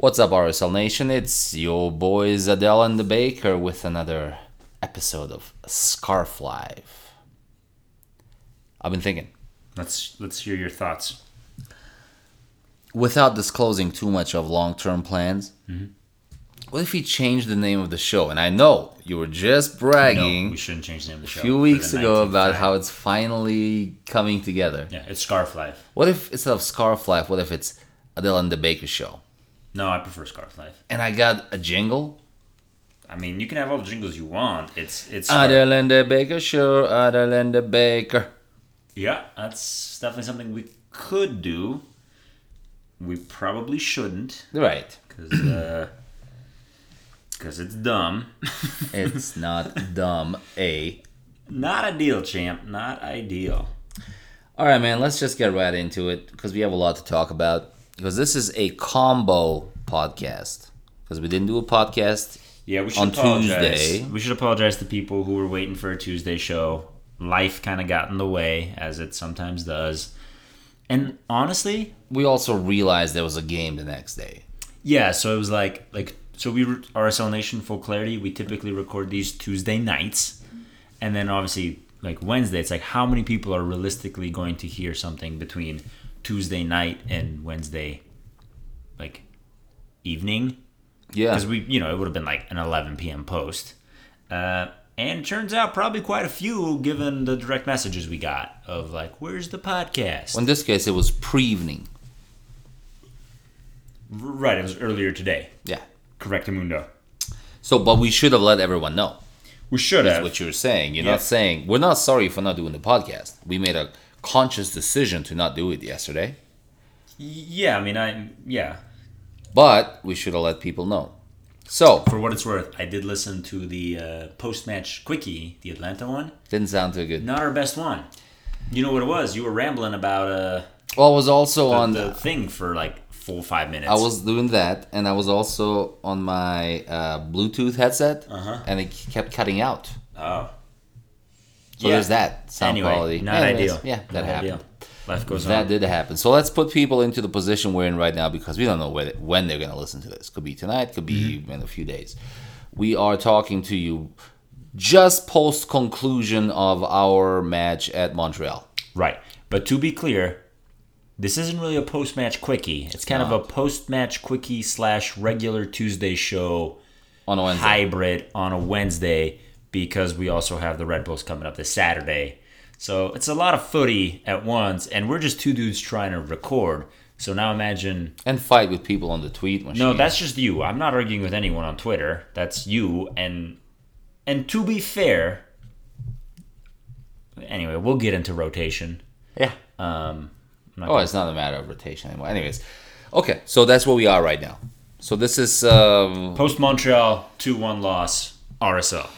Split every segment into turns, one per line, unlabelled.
What's up, RSL Nation? It's your boys Adele and the Baker with another episode of Scarf Life. I've been thinking,
Let's let's hear your thoughts.
without disclosing too much of long term plans, mm-hmm. what if we change the name of the show? And I know you were just
No,
bragging
we shouldn't change the name of the show.
a few weeks ago about
time.
how it's finally coming together.
yeah, it's Scarf Life.
What if instead of Scarf Life, what if it's Adele and the Baker Show?
No, I prefer Scarf Life.
And I got a jingle.
I mean, you can have all the jingles you want. It's it's
Adele and the Baker sure. Adele and the Baker.
yeah, that's definitely something we could do. We probably shouldn't
Right.
because uh, because it's dumb.
It's not dumb, A.
Not ideal, champ. Not ideal.
All right, man, let's just get right into it because we have a lot to talk about. Because this is a combo podcast. Because we didn't do a podcast.
Yeah, we should
On
apologize.
Tuesday.
We should apologize to people who were waiting for a Tuesday show. Life kind of got in the way, as it sometimes does. And honestly,
We also realized there was a game the next day.
yeah. So it was like like so we RSL Nation full clarity. We typically record these Tuesday nights, and then obviously like Wednesday. It's like how many people are realistically going to hear something between Tuesday night and Wednesday, like evening.
Yeah.
because we you know it would have been like an 11 p.m post uh, and turns out probably quite a few given the direct messages we got of like where's the podcast well,
In this case, it was pre evening.
right it was earlier today
Yeah.
correct mundo
So, but we should have let everyone know.
we should have.
That's
have
what you're saying. You're
Yeah.
not saying, we're not sorry for not doing the podcast. We made a conscious decision to not do it yesterday.
yeah i mean i yeah
But we should have let people know. So,
for what it's worth i did listen to the uh, post-match quickie the atlanta one
didn't sound too good.
not our best one you know what it was you were rambling about uh
Well, I was also
the,
on
the thing for like full five minutes
I was doing that, and I was also on my uh, Bluetooth headset,
Uh-huh.
and it kept cutting out.
oh
So
Yeah.
there's that sound
anyway
quality.
not
Anyways,
ideal
Yeah, that
Not
happened.
ideal. life goes
That
on
did happen. So let's put people into the position we're in right now because we don't know when, when they're going to listen to this. Could be tonight, could be
Mm-hmm.
in a few days. We are talking to you just post conclusion of our match at Montreal.
Right. But to be clear, this isn't really a post match quickie. It's kind of a post match quickie slash regular Tuesday show
On a Wednesday.
hybrid on a Wednesday because we also have the Red Bulls coming up this Saturday. So it's a lot of footy at once, and we're just two dudes trying to record. So now imagine.
And fight with people on the tweet machine.
No, that's just you. I'm not arguing with anyone on Twitter. That's you. And and to be fair, anyway, we'll get into rotation.
Yeah.
Um,
Oh, it's not a matter of rotation anymore. Anyways, okay, so that's where we are right now. So this is, um,
Post Montreal 2 1 loss, RSL.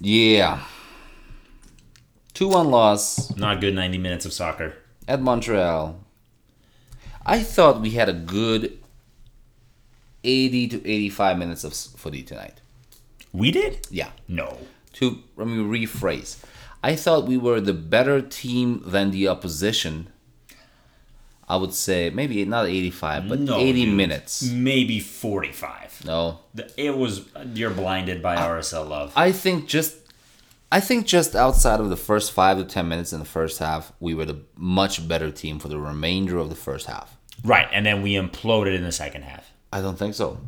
Yeah, two one loss
Not good 90 minutes of soccer.
at Montreal. I thought we had a good eighty to eighty-five minutes of footy tonight.
We did?
Yeah.
No.
To let me rephrase, I thought we were the better team than the opposition. I would say maybe not eighty-five, but
No,
eighty
dude.
minutes.
Maybe 45.
No,
It was, you're blinded by RSL love.
I think just I think just outside of the first five to ten minutes in the first half, we were the much better team for the remainder of the first half.
right. And then we imploded in the second half.
I don't think so.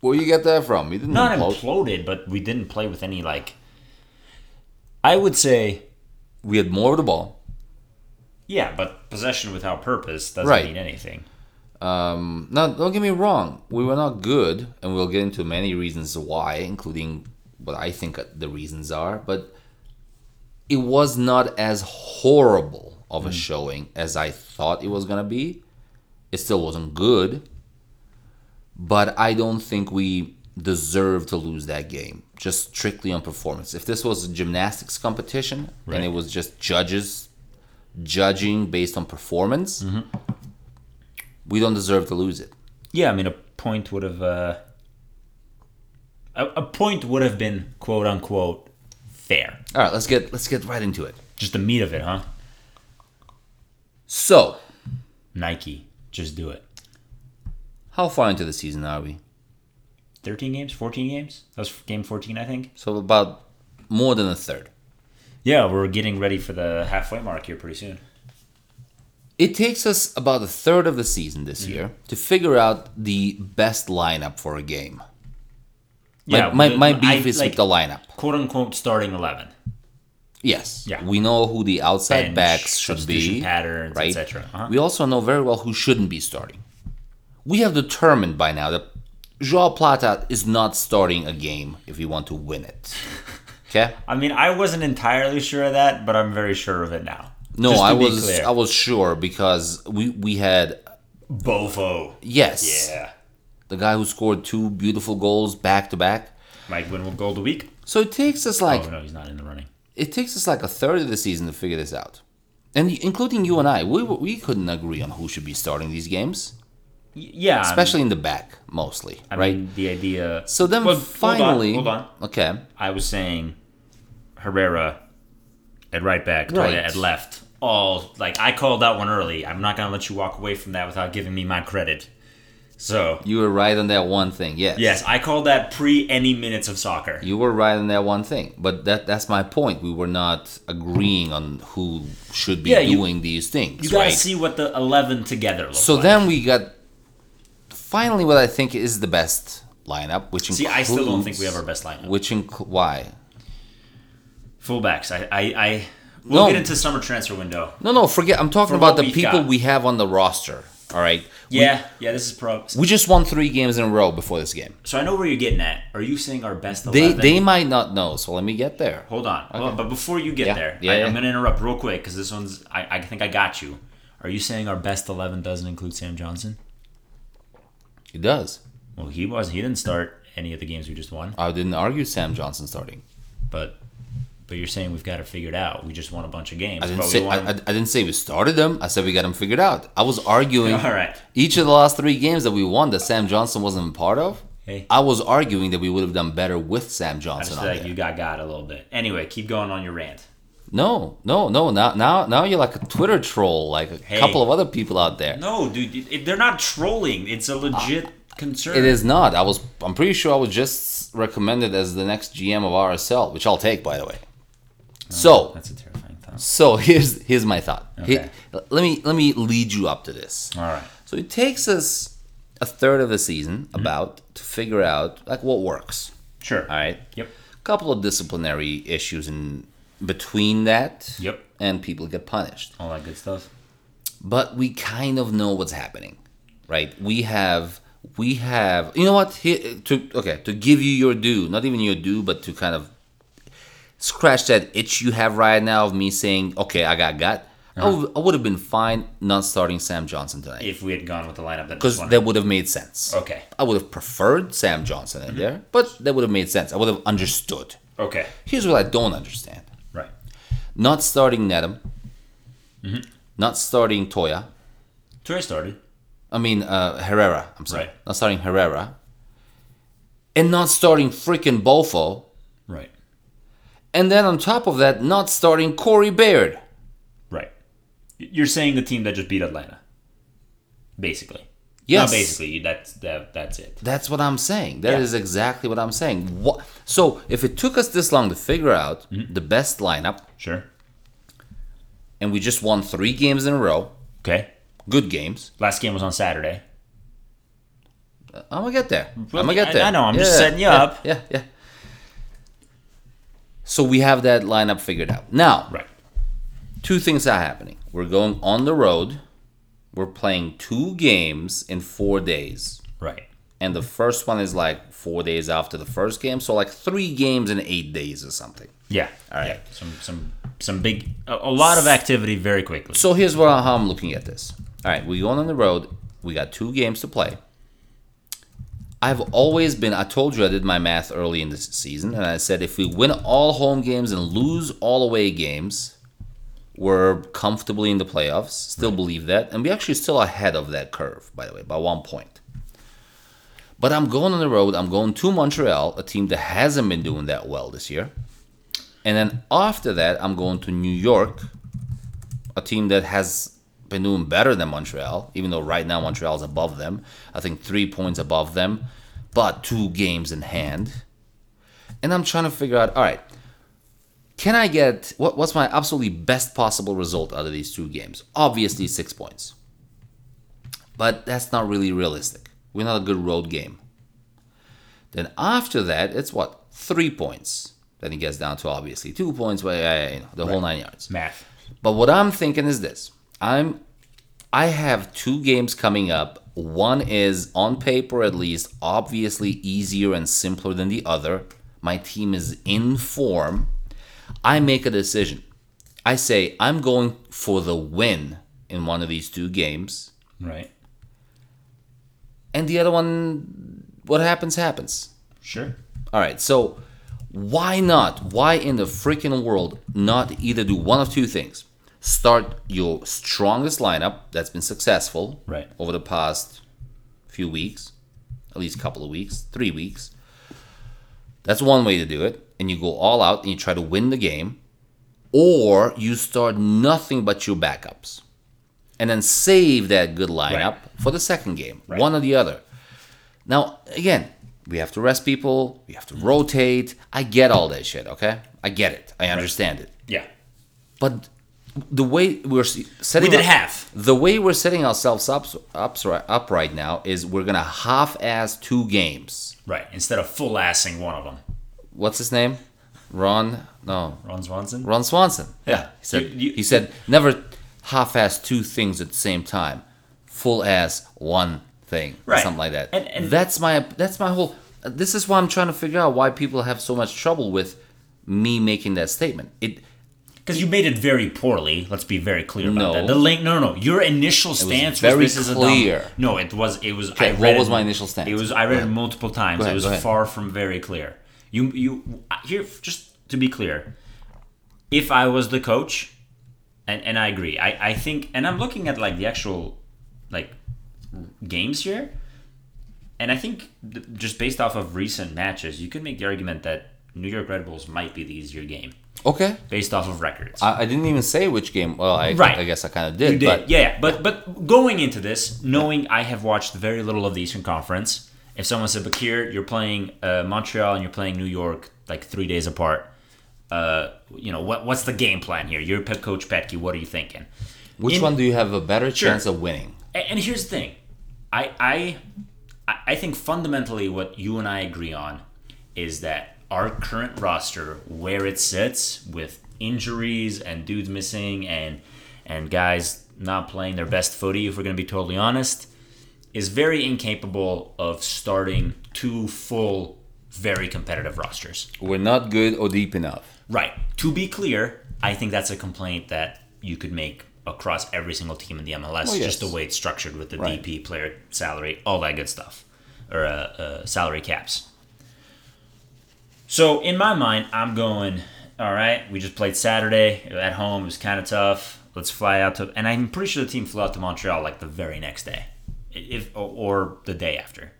Where you get that from? You didn't
Not
implode.
imploded, but we didn't play with any, like. I would say,
We had more of the ball.
Yeah, but possession without purpose doesn't
Right.
mean anything.
Um, now, don't get me wrong. We were not good, and we'll get into many reasons why, including what I think the reasons are. But it was not as horrible of a showing as I thought it was gonna be. It still wasn't good, but I don't think we deserve to lose that game just strictly on performance. If this was a gymnastics competition and it
Right.
was just judges judging based on performance, we don't deserve to lose it.
Yeah, I mean, a point would have. Uh, a, a point would have been quote unquote fair.
All right, let's get let's get right into it.
Just the meat of it, huh?
So,
Nike, just do it.
How far into the season are we?
13 games, 14 games. That was game 14, I think.
So about more than a third.
Yeah, we're getting ready for the halfway mark here pretty soon.
It takes us about a third of the season this year to figure out the best lineup for a game.
Yeah,
my, my,
the-
my
I-
beef is
like,
with the lineup.
quote unquote starting 11.
Yes.
Yeah.
We know who the outside
Bench,
backs should be.
patterns,
right?
etc. Uh-huh.
We also know very well who shouldn't be starting. We have determined by now that Joao Plata is not starting a game if we want to win it. Okay?
I mean, I wasn't entirely sure of that, but I'm very sure of it now.
No, I was
clear.
I was sure because we we had
Bofo.
yes,
Yeah.
the guy who scored two beautiful goals back to back.
Might win one goal a week.
So it takes us like
oh, no, he's not in the running.
it takes us like a third of the season to figure this out, and including you and I, we we couldn't agree on who should be starting these games,
yeah.
especially in the back mostly,
I
right?
mean, the idea.
so then
Well, hold on,
finally,
hold on.
okay,
I was saying Herrera at right back,
Right.
Toia at left. All like I called that one early. I'm not gonna let you walk away from that without giving me my credit. So
you were right on that one thing. Yes,
yes, I called that pre any minutes of soccer.
you were right on that one thing. But that that's my point. We were not agreeing on who should be
Yeah, you-
doing these things,
You gotta
right?
see what the eleven together looks like.
So
like.
then we got finally what I think is the best lineup, which
see,
includes,
I still don't think we have our best lineup.
Which inc- why?
Fullbacks. I, I, I we'll
No.
get into summer transfer window.
No, no, forget. I'm talking about the people
got.
we have on the roster. All right. We-
Yeah, yeah. This is pro.
We, just won three games in a row before this game.
So I know where you're getting at. Are you saying our best
They
eleven?
they might not know, so let me get there.
Hold on, hold on. But before you get
Yeah,
there,
yeah,
I,
yeah.
I'm going to interrupt real quick because this one's. I, I think I got you. Are you saying our best eleven doesn't include Sam Johnson?
It does.
Well, he was. He didn't start any of the games we just won.
I didn't argue Sam Johnson starting.
But but you're saying we've got it figured out. We just won a bunch of games.
I didn't say
we
I,
won.
I, I didn't say we started them. I said we got them figured out. I was arguing
All right.
each of the last three games that we won that Sam Johnson wasn't part of.
Hey.
I was arguing that we would have done better with Sam
I
Johnson
just feel like you got got a little bit. Anyway, keep going on your rant.
No, no, no. Now, now, now you're like a Twitter troll, like a
Hey.
couple of other people out there.
No, dude, they're not trolling. It's a ah, legit concern.
It is not. I was. I'm pretty sure I was just recommended as the next GM of RSL, which I'll take, by the way. So,
That's a terrifying thought.
so here's here's my thought.
Okay.
let me let me lead you up to this.
All right.
So it takes us a third of the season
Mm-hmm.
about to figure out like what works.
Sure.
All right.
Yep.
A couple of disciplinary issues in between that.
Yep.
And people get punished.
All that good stuff.
but we kind of know what's happening, right? We have we have you know what Here, to okay to give you your due, not even your due, but to kind of scratch that itch you have right now of me saying, okay, I got gut. I would- I would have been fine not starting Sam Johnson tonight
If we had gone with the lineup that
because that would have made sense.
Okay.
I would have preferred Sam Johnson in there, but that would have made sense. I would have understood.
Okay.
Here's what I don't understand:
Right.
not starting Nedum,
Mm-hmm.
not starting Toia.
Toia started.
I mean uh, Herrera. I'm sorry,
Right.
not starting Herrera, and not starting freaking Bofo,
Right.
And then on top of that, not starting Corey Baird.
Right. You're saying the team that just beat Atlanta. Basically.
Yes.
Not basically. That's that. That's it.
That's what I'm saying. That is
Yeah.
exactly what I'm saying. What? So if it took us this long to figure out
Mm-hmm.
the best lineup,
Sure.
and we just won three games in a row,
Okay.
good games.
Last game was on Saturday.
I'm gonna get there. I'm gonna get there.
I know, I'm just setting you
yeah,
up.
Yeah, yeah. So we have that lineup figured out. Now,
Right.
two things are happening. We're going on the road. We're playing two games in four days.
Right.
And the first one is like four days after the first game. So like three games in eight days or something.
Yeah.
All right.
Yeah. Some some some big a, a lot of activity very quickly.
So here's what, how I'm looking at this. All right, we're going on the road. We got two games to play. I've always been, I told you I did my math early in this season, and I said if we win all home games and lose all away games, we're comfortably in the playoffs. Still believe that. And we actually still ahead of that curve, by the way, by one point. But I'm going on the road. I'm going to Montreal, a team that hasn't been doing that well this year. And then after that, I'm going to New York, a team that has been doing better than Montreal, even though right now Montreal is above them. I think three points above them, but two games in hand. And I'm trying to figure out, all right, can I get what, what's my absolutely best possible result out of these two games? Obviously, six points. But that's not really realistic. We're not a good road game. Then after that, it's what? Three points. Then it gets down to obviously two points, but you know, the whole nine yards.
Math.
But what I'm thinking is this: I'm, I have two games coming up. One is on paper, at least, obviously easier and simpler than the other. My team is in form. I make a decision. I say I'm going for the win in one of these two games,
Right.
and the other one, what happens happens.
Sure.
All right, so why not? Why in the freaking world not either do one of two things? Start your strongest lineup that's been successful
Right.
over the past few weeks, at least a couple of weeks, three weeks. That's one way to do it. And you go all out and you try to win the game. Or you start nothing but your backups. And then save that good lineup for the second game.
Right.
One or the other. Now, again, we have to rest people, we have to rotate. I get all that shit, okay? I get it. I understand it.
Yeah.
But the way we're setting
We did
our-
half.
the way we're setting ourselves up, up up right now is we're gonna half-ass two games.
Right. Instead of full assing one of them.
What's his name? Ron? No,
Ron Swanson.
Ron Swanson.
Yeah.
he said.
You- you-
he said never half-ass two things at the same time. Full ass one thing,
Right.
something like that.
And- and-
that's my that's my whole. This is why I'm trying to figure out why people have so much trouble with me making that statement. It
Because you made it very poorly. Let's be very clear about
No.
that. The link, no, no, no. Your initial stance was,
very
a
clear.
dumb. No, it was. It was.
Okay,
I
what was
it-
my initial stance?
It was. I read it multiple times.
Ahead,
it was far from very clear. You, you. Here, just to be clear, if I was the coach, and and I agree, I I think, and I'm looking at like the actual, like, games here, and I think th- just based off of recent matches, you could make the argument that New York Red Bulls might be the easier game
okay.
based off of records.
I, I didn't even say which game. Well, I,
Right.
I guess I kind of did.
You did,
But
yeah, yeah. But but going into this, knowing I have watched very little of the Eastern Conference, if someone said, "Bakir, you're playing uh, Montreal and you're playing New York like three days apart," uh, you know what what's the game plan here? You're Pet Coach Petke. What are you thinking?
which
in-
one do you have a better
Sure.
chance of winning?
A- And here's the thing, I I I think fundamentally what you and I agree on is that our current roster, where it sits, with injuries and dudes missing and and guys not playing their best footy, if we're going to be totally honest, is very incapable of starting two full, very competitive rosters.
We're not good or deep enough.
Right. To be clear, I think that's a complaint that you could make across every single team in the MLS,
Oh, yes.
just the way it's structured with the
Right.
DP, player salary, all that good stuff, or uh, uh, salary caps. So in my mind, I'm going. All right, we just played Saturday at home. It was kind of tough. Let's fly out to, and I'm pretty sure the team flew out to Montreal like the very next day, if or, the day after.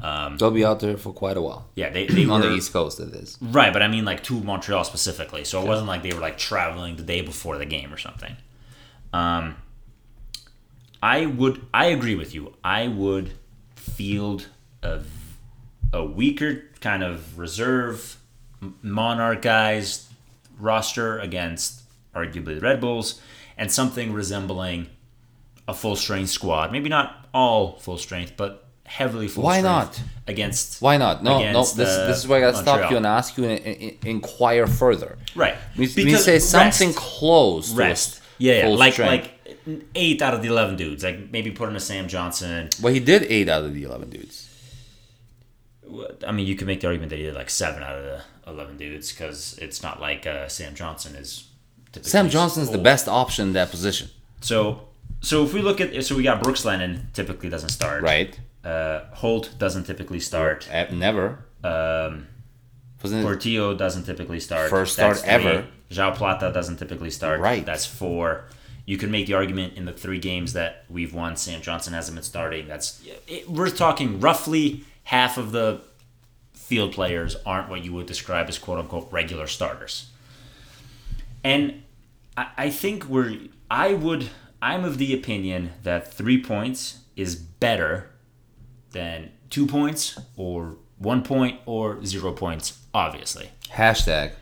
They'll be out there for quite a while.
Yeah, they, they
On
were,
the East Coast, it is.
Right, but I mean like to Montreal specifically. So it wasn't like they were like traveling the day before the game or something. Um I would I agree with you. I would field a a weaker kind of reserve monarch guys roster against arguably the Red Bulls and something resembling a full strength squad. Maybe not all full strength, but heavily full strength.
Why not?
against
Why not? No, no. This,
uh,
this is where I gotta stop you and ask you and, and- and inquire further.
Right.
We, we say something
rest.
close to a
rest. Yeah, yeah. like
strength.
like eight out of the eleven dudes. Like maybe put in a Sam Johnson.
Well, he did eight out of the eleven dudes.
I mean, you could make the argument that he did like seven out of the eleven dudes because it's not like uh, Sam Johnson is. typically
Sam Johnson's the best option in that position,
So, so if we look at so we got Brooks Lennon typically doesn't start.
right?
Uh, Holt doesn't typically start.
Uh, never.
Um,
Wasn't?
Portillo doesn't typically start.
First
That's
start
three.
ever.
João Plata doesn't typically start.
Right.
That's four. You can make the argument in the three games that we've won, Sam Johnson hasn't been starting. That's it, we're talking roughly half of the field players aren't what you would describe as quote unquote regular starters. And I, I think we're I would I'm of the opinion that three points is better than two points or one point or zero points, obviously.
Hashtag.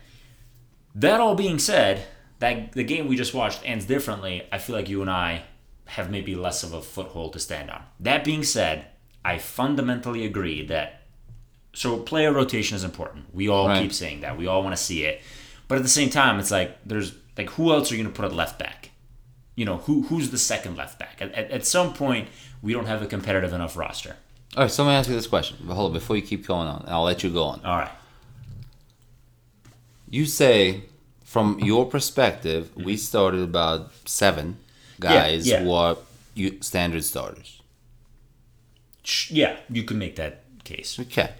That all being said, that the game we just watched ends differently. I feel like you and I have maybe less of a foothold to stand on. That being said, I fundamentally agree that so player rotation is important. We all
Right.
keep saying that. We all want to see it. But at the same time, it's like there's like who else are you going to put at left back? You know, who who's the second left back? At, at, at some point, we don't have a competitive enough roster.
All right, so let me ask you this question. But hold on, before you keep going on, I'll let you go on.
All right.
You say, from your perspective, we mm-hmm. started about seven guys
yeah.
who are standard starters.
Yeah, you can make that case.
Okay.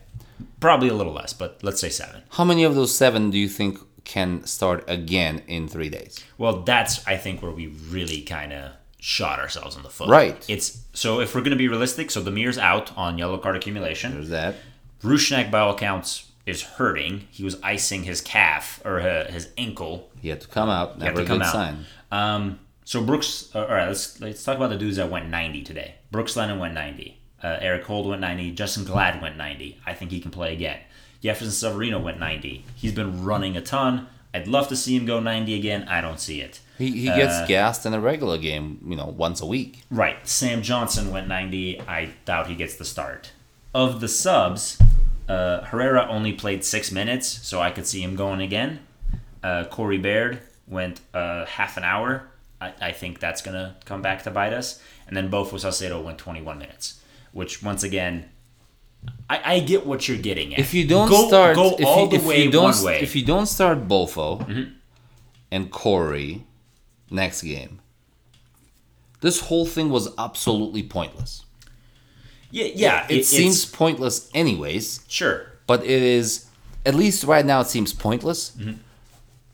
Probably a little less, but let's say seven.
How many of those seven do you think can start again in three days?
Well, that's I think where we really kind of shot ourselves in the foot.
Right.
It's so if we're going to be realistic, so Damir's out on yellow card accumulation.
There's that.
Rusnák, by all accounts, is hurting. He was icing his calf or uh, his ankle.
He had to come out.
He had
Never
to
a
come
good
out.
sign.
Um, so Brooks. Uh, all right, let's let's talk about the dudes that went 90 today. Brooks Lennon went 90. Uh, Erik Holt went 90. Justen Glad went 90. I think he can play again. Jefferson Savarino went 90. He's been running a ton. I'd love to see him go 90 again. I don't see it.
He, he gets
Uh,
gassed in a regular game, you know, once a week.
Right. Sam Johnson went 90. I doubt he gets the start. Of the subs, uh, Herrera only played six minutes, so I could see him going again. Uh, Corey Baird went uh, half an hour. I, I think that's going to come back to bite us. And then Bofo Saucedo went 21 minutes, which, once again, I, I get what you're getting at.
If you don't
go,
start,
go
if
all
you,
the
if
way
you don't,
one way. Mm-hmm.
if you don't start Bofo and Corey next game, this whole thing was absolutely pointless.
yeah, yeah,
it,
it's-
seems pointless anyways,
sure.
but it is at least right now it seems pointless.
Mm-hmm.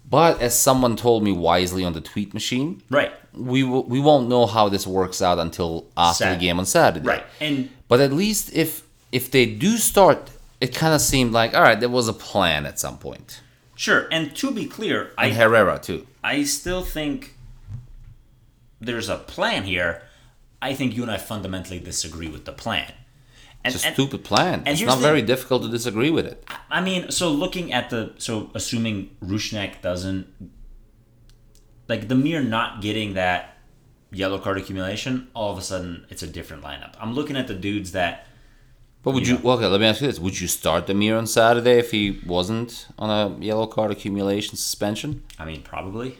But as someone told me wisely on the tweet machine,
Right,
we will, we won't know how this works out until after
Sat-
the game on Saturday.
right. And
But at least if if they do start, it kind of seemed like all right, there was a plan at some point.
sure. And to be clear, I
Herrera too.
I still think there's a plan here. I think you and I fundamentally disagree with the plan. And,
It's a
and-
stupid plan. It's not
the-
very difficult to disagree with it.
I mean, so looking at the so assuming Rusnák doesn't like the mere not getting that yellow card accumulation, all of a sudden it's a different lineup. I'm looking at the dudes that
But would you? well, okay, let me ask you this: Would you start the Damir on Saturday if he wasn't on a yellow card accumulation suspension?
I mean, probably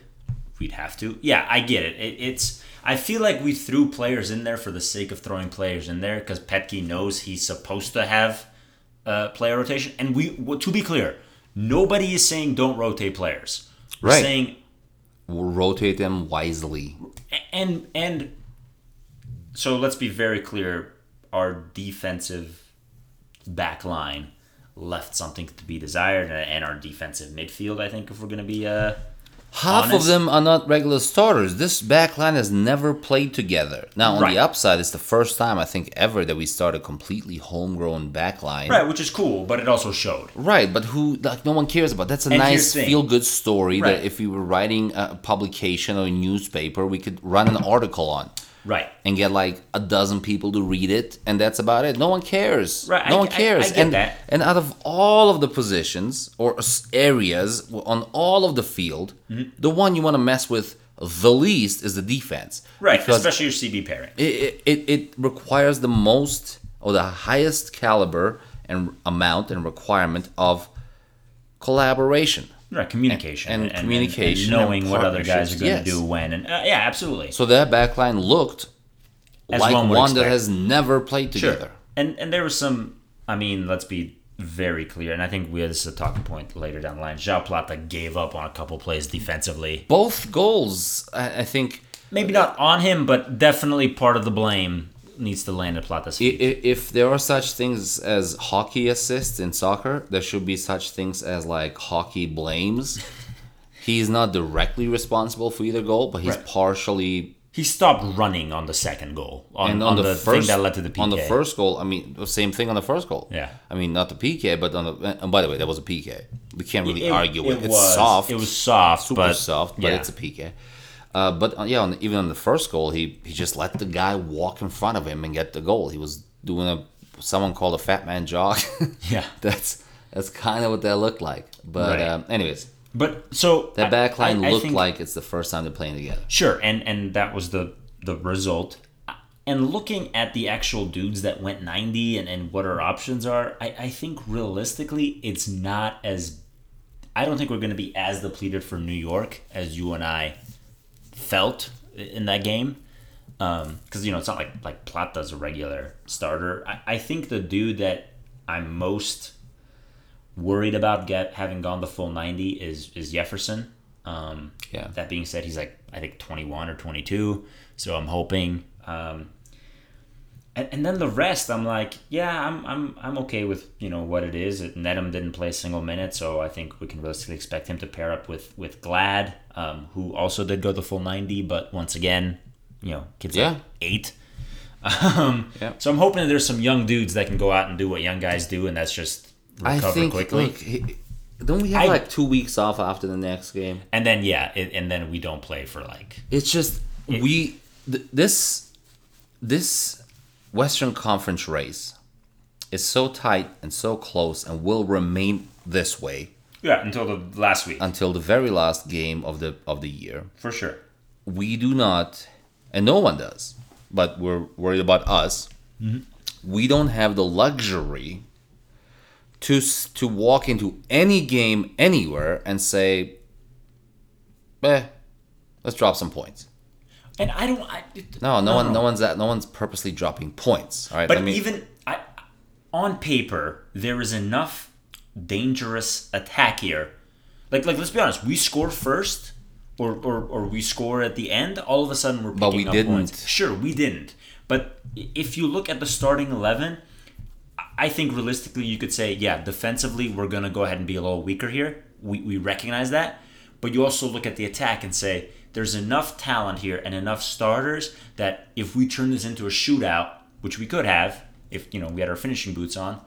we'd have to. Yeah, I get it. it. It's. I feel like we threw players in there for the sake of throwing players in there because Petke knows he's supposed to have uh, player rotation. And we, to be clear, nobody is saying don't rotate players. We're
Right.
saying
We'll rotate them wisely.
and and so let's be very clear. Our defensive back line left something to be desired, and and our defensive midfield. I think if we're going to be uh
Half of them are not regular starters. This back line has never played together. Now, on
Right.
the upside, it's the first time I think ever that we start a completely homegrown back line.
right, which is cool, but it also showed.
Right, but who like no one cares about. That's a
And
nice feel good story
Right.
that if we were writing a publication or a newspaper, we could run an article on
Right.
and get like a dozen people to read it, and that's about it. No one cares.
Right,
No
I-
one cares.
I get
and
that.
and out of all of the positions or areas on all of the field,
Mm-hmm.
the one you want to mess with the least is the defense.
Right, especially your CB pairing.
it, it, it requires the most or the highest caliber and amount and requirement of collaboration.
Right, communication
and communication
and
and
knowing what other guys are going to do when, and uh, yeah, absolutely.
So that backline looked
As
like
one
one, that has never played together.
And and there was some. I mean, let's be very clear, and I think we this is a talking point later down the line. Joao Plata gave up on a couple plays defensively.
Both goals, I, I think,
Maybe not on him, but definitely part of the blame needs to land at Plata's
i-
feet.
i- if there are such things as hockey assists in soccer, there should be such things as like hockey blames. He's not directly responsible for either goal, but he's
Right.
partially
he stopped running on the second goal on,
and
on,
on,
the,
the,
thing
first
that led to the PK.
on the first goal, I mean, the same thing on the first goal.
Yeah.
I mean, not the PK, but on the. And by the way, that was a PK. We can't really
It-
argue
it
with. It's
was-
soft.
It was soft,
super
but
soft, but
yeah.
it's a PK. Uh, but uh, yeah, on, even on the first goal, he he just let the guy walk in front of him and get the goal. He was doing a someone called a fat man jog.
Yeah.
that's that's kind of what that looked like. But
Right.
um, anyways,
But so
that back line
I- I
looked
think-
like it's the first time they're playing together.
Sure, and and that was the the result. And looking at the actual dudes that went 90 and, and what our options are, I, I think realistically it's not as I don't think we're going to be as depleted for New York as you and I felt in that game. Because you know it's not like like Plata's a regular starter. I, I think the dude that I'm most worried about get having gone the full 90 is is Jefferson. Um,
Yeah.
That being said, he's like I think 21 or 22, so I'm hoping. Um, and, and then the rest, I'm like, yeah, I'm I'm I'm okay with you know what it is. Nedum didn't play a single minute, so I think we can realistically expect him to pair up with with Glad, um, who also did go the full 90, but once again, you know, kids
Yeah.
like eight. Um,
Yeah.
So I'm hoping that there's some young dudes that can go out and do what young guys do, and that's just recover
I think
quickly.
look, he, don't we have
I-
like two weeks off after the next game?
and then yeah, it, and then we don't play for like
It's just we th- this this Western Conference race is so tight and so close and will remain this way
yeah until the last week
until the very last game of the of the year.
for sure.
We do not, and no one does, but we're worried about us. We don't have the luxury to to walk into any game anywhere and say, "Eh, let's drop some points."
And I don't. I,
No, no, one, no one's that. No one's purposely dropping points. All right,
But
me.
even I, on paper, there is enough dangerous attack here. Like, like let's be honest. We score first, or or, or we score at the end. All of a sudden, we're picking
But we
up
didn't.
points. Sure, we didn't. But if you look at the starting eleven, I think realistically, you could say, yeah, defensively, we're gonna go ahead and be a little weaker here. We we recognize that. But you also look at the attack and say, there's enough talent here and enough starters that if we turn this into a shootout, which we could have, if you know we had our finishing boots on,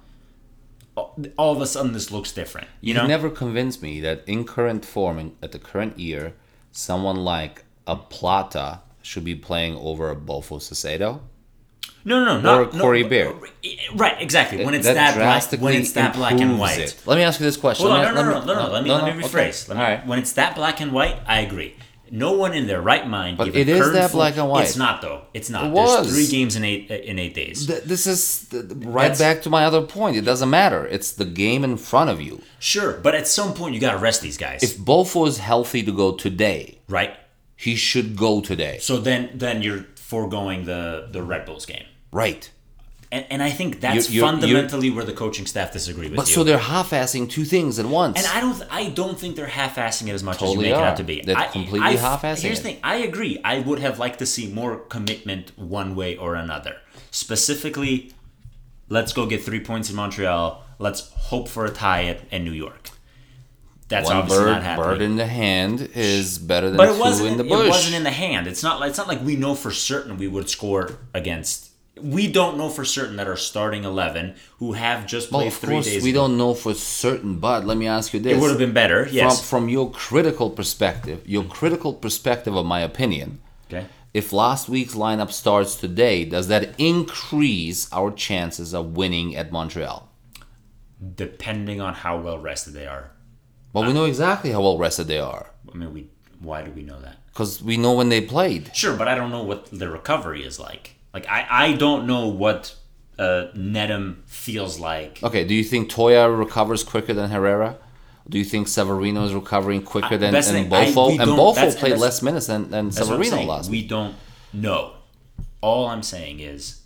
all of a sudden this looks different. You know,
You've never convinced me that in current form, in, at the current year, someone like a Plata should be playing over a Bofo Saucedo.
no, no, no, not
or Corey
no,
Baird.
Uh, right, exactly. When it's that, black, when it's that black and white.
it. Let me ask you this question.
Hold on,
Let
no,
me-
no, no, no, no, Let me let me
okay.
rephrase. Let me,
All right.
When it's that black and white, I agree. No one in their right mind.
But it is that black and white.
It's not though. It's not.
It
There's
was.
three games in eight in eight days.
Th- This is th- th- right
That's-
back to my other point. It doesn't matter. It's the game in front of you.
Sure, but at some point you got to rest these guys,
If Bofo is healthy to go today,
right?
he should go today.
So then then you're foregoing the the Red Bulls game.
Right.
And, and I think that's
You- you're-
fundamentally where the coaching staff disagree with
But
you.
so they're half-assing two things at once.
and I don't I don't think they're half-assing it as much
Totally
as you make it
are.
out to be.
They're
I,
completely
I-
half-assing
Here's
it.
the thing. I agree. I would have liked to see more commitment one way or another. Specifically, let's go get three points in Montreal. Let's hope for a tie at, in New York. That's
One
obviously
bird,
not happening.
bird in the hand is better than
but it
two
wasn't.
in the bush.
It wasn't in the hand. It's not. It's not like we know for certain we would score against. We don't know for certain that our starting eleven, who have just
well,
played
of
three
course,
days,
we
ago,
don't know for certain. But let me ask you this:
it would have been better. Yes.
from from your critical perspective, your critical perspective of my opinion.
okay.
If last week's lineup starts today, does that increase our chances of winning at Montreal?
Depending on how well rested they are.
Well, we know exactly how well rested they are
I mean, we. Why do we know that?
because we know when they played.
Sure, but I don't know what the recovery is like. Like I, I don't know what uh, Nedum feels like.
Okay, do you think Toia recovers quicker than Herrera? Do you think Savarino is recovering quicker than,
the
than
thing,
Bofo?
we
and Bofo played
that's-
less minutes than, than
That's what I'm Savarino
last
We don't know. All I'm saying is,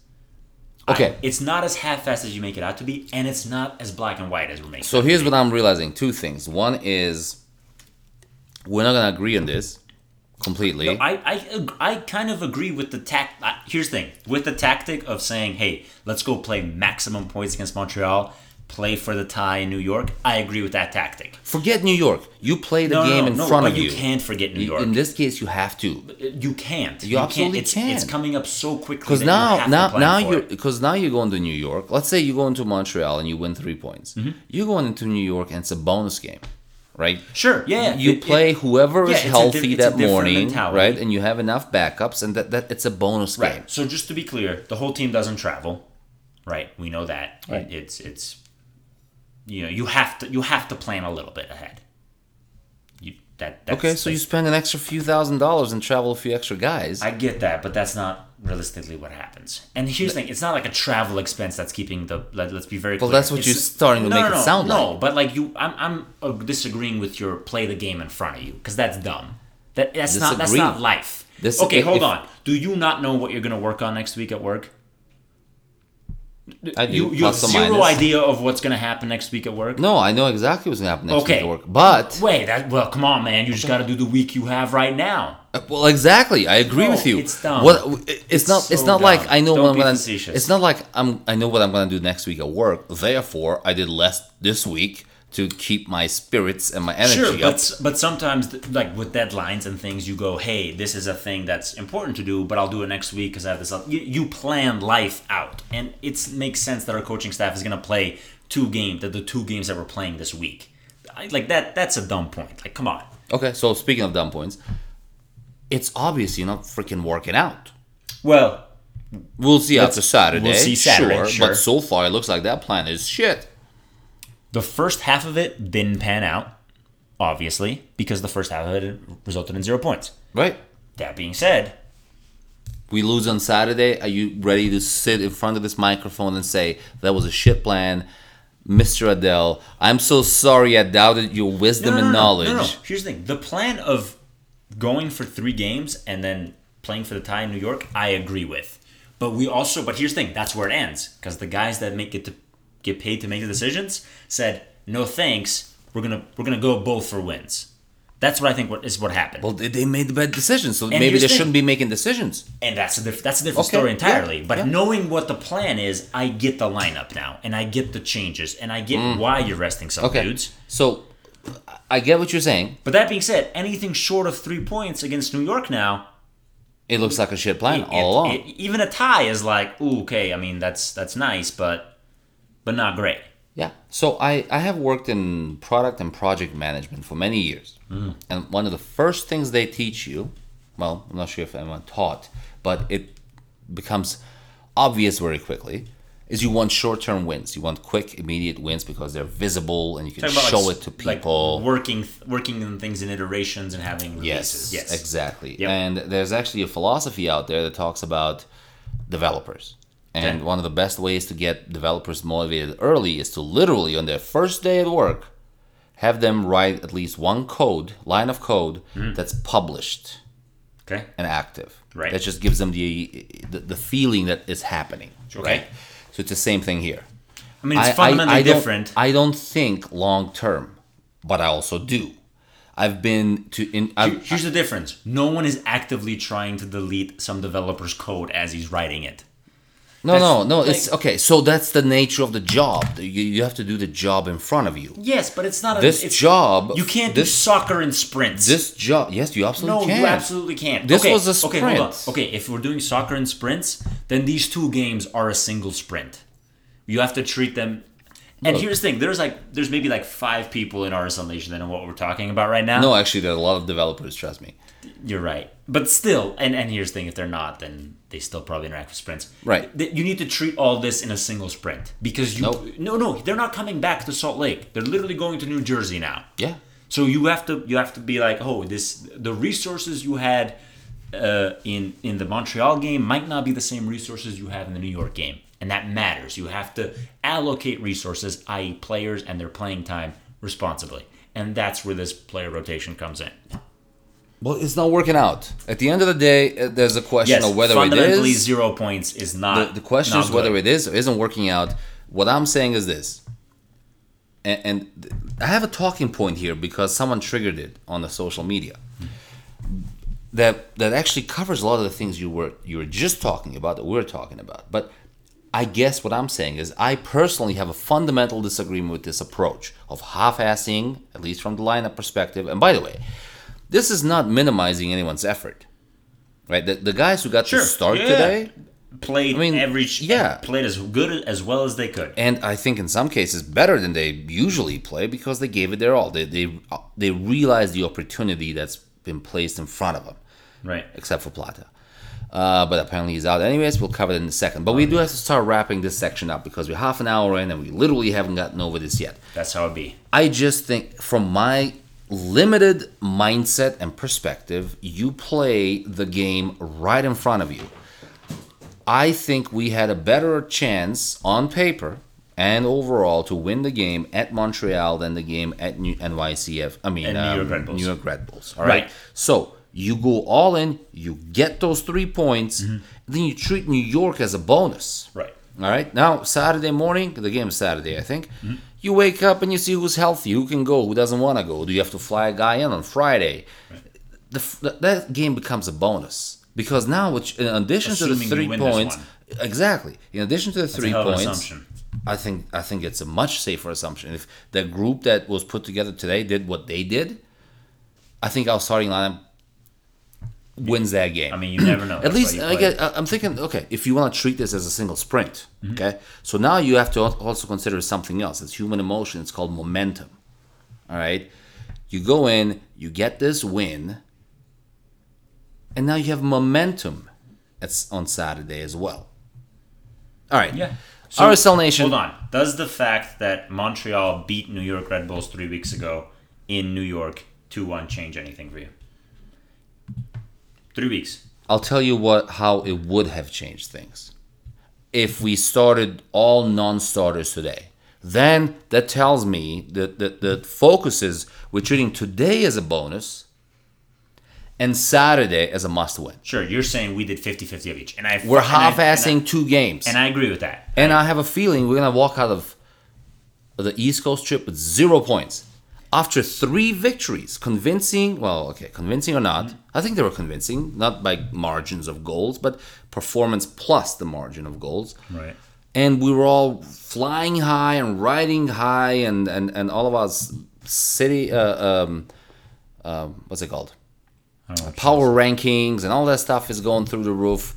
Okay,
I- it's not as half-assed as you make it out to be, and it's not as black and white as we're making.
so here's what I'm realizing: two things. One is we're not gonna agree on this completely.
I, I I kind of agree with the tact. Here's the thing: with the tactic of saying, "Hey, let's go play maximum points against Montreal, play for the tie in New York." I agree with that tactic.
Forget New York. You play the
No, no,
game
no,
in
no,
front of
you
you.
can't forget New York.
In this case, you have to.
You can't.
You absolutely
It's,
can.
It's coming up so quickly.
Because
you
now, now, now you're because now you're going to New York. Let's say you go into Montreal and you win three points.
Mm-hmm.
You're going into New York and it's a bonus game. Right?
Sure, yeah.
You
It-
play
it-
whoever
yeah,
is healthy that morning,
mentality.
right? And you have enough backups, and that, that it's a bonus
Right.
game.
So just to be clear, the whole team doesn't travel. Right. We know that. It-
Right.
it's it's you know, you have to you have to plan a little bit ahead. You that that's,
Okay, so you spend an extra few thousand dollars and travel a few extra guys.
I get that, but that's not realistically what happens. And here's the thing: it's not like a travel expense that's keeping the. Let, us be very.
Well,
clear.
that's what
It's-
you're starting to
no,
make
no,
it
no,
sound
no,
like.
but like you, I'm I'm uh, disagreeing with your play the game in front of you because that's dumb. That that's not that's not life.
This-
okay,
if-
hold on. Do you not know what you're gonna work on next week at work?
I do,
You, you have zero
minus.
idea of what's gonna happen next week at work.
No, I know exactly what's gonna happen next
Okay.
week at work. But
Wait, that well, come on, man. You just got to do the week you have right now.
Well, exactly. I agree
No,
with you.
it's dumb.
What it's,
It's
not. It's
so
not like. I know
Don't
what I'm gonna.
facetious.
It's not like I'm. I know what I'm gonna do next week at work. Therefore, I did less this week to keep my spirits and my energy
Sure,
up.
but but sometimes like with deadlines and things, you go, hey, this is a thing that's important to do, but I'll do it next week because I have this. You, you plan life out, and it makes sense that our coaching staff is going to play two games, that the two games that we're playing this week. I, like that. That's a dumb point. Like, come on.
okay, so speaking of dumb points, it's obvious you're not freaking working out.
Well,
We'll see after Saturday.
we'll see Saturday,
sure,
sure.
But so far, it looks like that plan is shit.
the first half of it didn't pan out, obviously, because the first half of it resulted in zero points.
Right?
That being said,
We lose on Saturday. Are you ready to sit in front of this microphone and say that was a shit plan, Mr. Adele? I'm so sorry. I doubted your wisdom and knowledge.
No, no. Here's the thing: the plan of going for three games and then playing for the tie in New York, I agree with. But we also, but here's the thing: that's where it ends because the guys that make it to get paid to make the decisions said, "No thanks. We're gonna we're gonna go both for wins." That's what I think what is what happened.
Well, they made the bad decisions, so maybe they
the
shouldn't be making decisions.
and that's a diff- that's a different
Okay,
story
yeah,
entirely. but
yeah.
knowing what the plan is, I get the lineup now, and I get the changes, and I get why you're resting some
Mm. Okay.
dudes.
So I get what you're saying.
But that being said, anything short of three points against New York now,
It looks like a shit plan
it-
all
it-
along.
it- even a tie is like, ooh, okay. I mean, that's that's nice, but but not great.
Yeah. So I, I have worked in product and project management for many years.
Mm.
And one of the first things they teach you, well, I'm not sure if anyone taught, but it becomes obvious very quickly, is you want short term wins. You want quick, immediate wins because they're visible and you can show
like,
it to
like
people.
working working on things in iterations and having releases.
Yes,
Yes,
exactly.
Yep.
And there's actually a philosophy out there that talks about developers. And
Okay.
one of the best ways to get developers motivated early is to literally, on their first day at work, have them write at least one code, line of code, hmm. that's published
Okay.
and active.
Right.
That just gives them the, the, the feeling that it's happening.
Okay.
Right? So it's the same thing here.
I mean, it's
I- I-
fundamentally
I don't-
different.
I don't think long term, but I also do. I've been to in. I've,
Here's the difference: no one is actively trying to delete some developer's code as he's writing it.
No, no,
That's
no.
like-
It's okay. So that's the nature of the job. You, you have to do the job in front of you.
Yes, but it's not a,
This
it's,
job,
You can't do
this
soccer in sprints.
this job. Yes, you
No,
absolutely can.
No, you absolutely can't.
This
okay,
was a
Okay, hold on.
sprint.
Okay, if we're doing soccer and sprints, then these two games are a single sprint. You have to treat them. And
Look.
here's the thing: there's like there's maybe like five people in RSL Nation that know what we're talking about right now.
No, actually, there are a lot of developers. Trust me.
You're right, but still, and and here's the thing: if they're not, then they still probably interact with sprints.
Right.
You need to treat all this in a single sprint because you.
Nope.
No, no, they're not coming back to Salt Lake. They're literally going to New Jersey now.
Yeah.
So you have to you have to be like, oh, this the resources you had uh, in in the Montreal game might not be the same resources you have in the New York game, and that matters. You have to allocate resources, i.e., players and their playing time, responsibly, and that's where this player rotation comes in.
Well, it's not working out. At the end of the day, uh, there's a question
Yes,
of whether it
fundamentally
is.
zero points is not.
The, the question
not
is whether
good.
it is or isn't working out. What I'm saying is this, and, and I have a talking point here because someone triggered it on the social media. That that actually covers a lot of the things you were you were just talking about that we're talking about. But I guess what I'm saying is I personally have a fundamental disagreement with this approach of half-assing, at least from the lineup perspective. And by the way, this is not minimizing anyone's effort. Right? The, the guys who got
Sure,
to start
yeah.
today,
played
I mean,
every
yeah.
played as good as well as they could.
and I think in some cases better than they usually play because they gave it their all. They they they realized the opportunity that's been placed in front of them,
Right.
except for Plata. Uh, but apparently he's out. Anyways, we'll cover it in a second. But we do have to start wrapping this section up because we're half an hour in and we literally haven't gotten over this yet.
That's how it be.
I just think from my limited mindset and perspective, you play the game right in front of you. I think we had a better chance on paper and overall to win the game at Montreal than the game at New- NYCF. I mean,
New York
um,
Red Bulls.
New York Red Bulls. All right.
Right.
So you go all in, you get those three points, then you treat New York as a bonus.
Right.
All right. Now Saturday morning, the game is Saturday, I think. You wake up and you see who's healthy, who can go, who doesn't want to go. Do you have to fly a guy in on Friday? The, that game becomes a bonus because now, which in addition to the three points, exactly. In addition to the
That's
three points. I think I think it's a much safer assumption. If the group that was put together today did what they did, I think our starting lineup wins that game.
I mean, you never know.
At
That's
least I I- I'm thinking, okay, if you want to treat this as a single sprint,
Mm-hmm.
okay, so now you have to also consider something else. It's human emotion. It's called momentum. All right, you go in, you get this win, and now you have momentum. It's on Saturday as well. All right,
Yeah.
So, RSL Nation.
Hold on. Does the fact that Montreal beat New York Red Bulls three weeks ago in New York 2 1 change anything for you? Three weeks.
I'll tell you what how it would have changed things if we started all non-starters today. Then that tells me that the, the focus is we're treating today as a bonus and Saturday as a must-win.
Sure, you're saying we did 50 50 of each. And I
We're half-assing two games,
And I, and I agree with that.
and I have a feeling we're gonna walk out of the East Coast trip with zero points after three victories. Convincing, well, okay, convincing or not, I think they were convincing, not by margins of goals, but performance plus the margin of goals.
Right.
And we were all flying high and riding high, and and and all of us city, uh, um, um, what's it called? power rankings and all that stuff is going through the roof.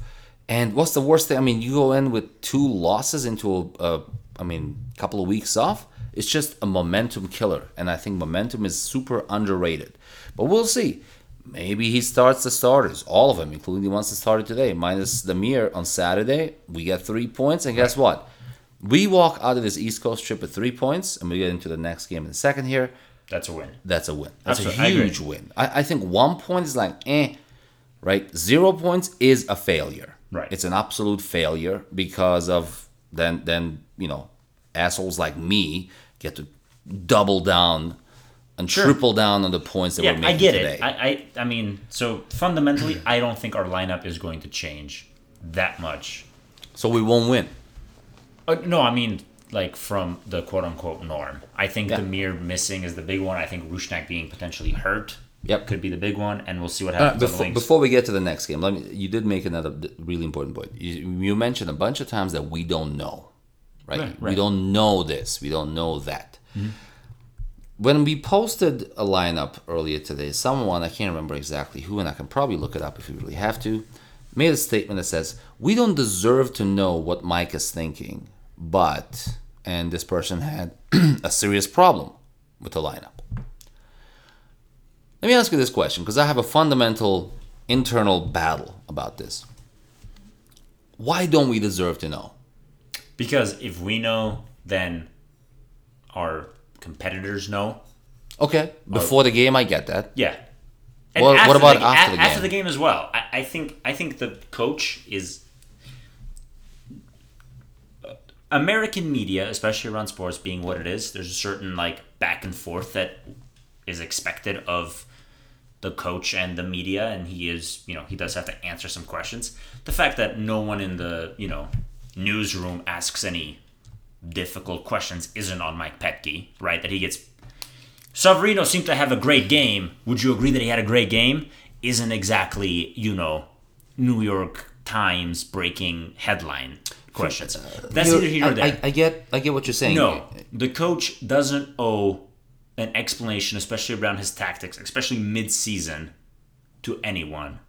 And what's the worst thing? I mean, you go in with two losses into a, a I mean, couple of weeks off. It's just a momentum killer, and I think momentum is super underrated. But we'll see. Maybe he starts the starters, all of them, including the ones that started today, minus Damir on Saturday. We get three points, and guess what? We walk out of this East Coast trip with three points, and we get into the next game in a second here
That's a win.
that's a win. That's
Absolutely, I
a huge win. I, I think one point is like eh, right? Zero points is a failure.
Right.
It's an absolute failure because of then then you know assholes like me get to double down and triple down on the points that we're
Yeah,
making
I get
today.
it. I, I I mean, so fundamentally, I don't think our lineup is going to change that much.
so we won't win.
Uh, no, I mean like from the quote unquote norm. I think
Yeah.
Damir missing is the big one. I think Rusnák being potentially hurt
Yep.
could be the big one, and we'll see what
Uh,
happens. the
before, before we get to the next game, let me. You did make another really important point. You, you mentioned a bunch of times that we don't know, right?
Right,
We don't know this. We don't know that. When we posted a lineup earlier today, someone I can't remember exactly who, and I can probably look it up if we really have to, made a statement that says we don't deserve to know what Mike is thinking, but and this person had a serious problem with the lineup. Let me ask you this question because I have a fundamental internal battle about this. Why don't we deserve to know?
because if we know, then our competitors know.
Okay, before the game, I get that.
Yeah.
What- what about after the
After
game?
the game as well. I, I think I think the coach is American media, especially around sports, being what it is. There's a certain like back and forth that is expected of the coach and the media, and he is you know he does have to answer some questions. The fact that no one in the you know newsroom asks any difficult questions isn't on Mike Petke, right? That he gets Savarino seemed to have a great game. Would you agree that he had a great game? Isn't exactly, you know, New York Times breaking headline questions. That's
You're-
neither here
I,
nor there.
I, I get, I get what you're saying.
no, the coach doesn't owe an explanation, especially around his tactics, especially mid-season, to anyone.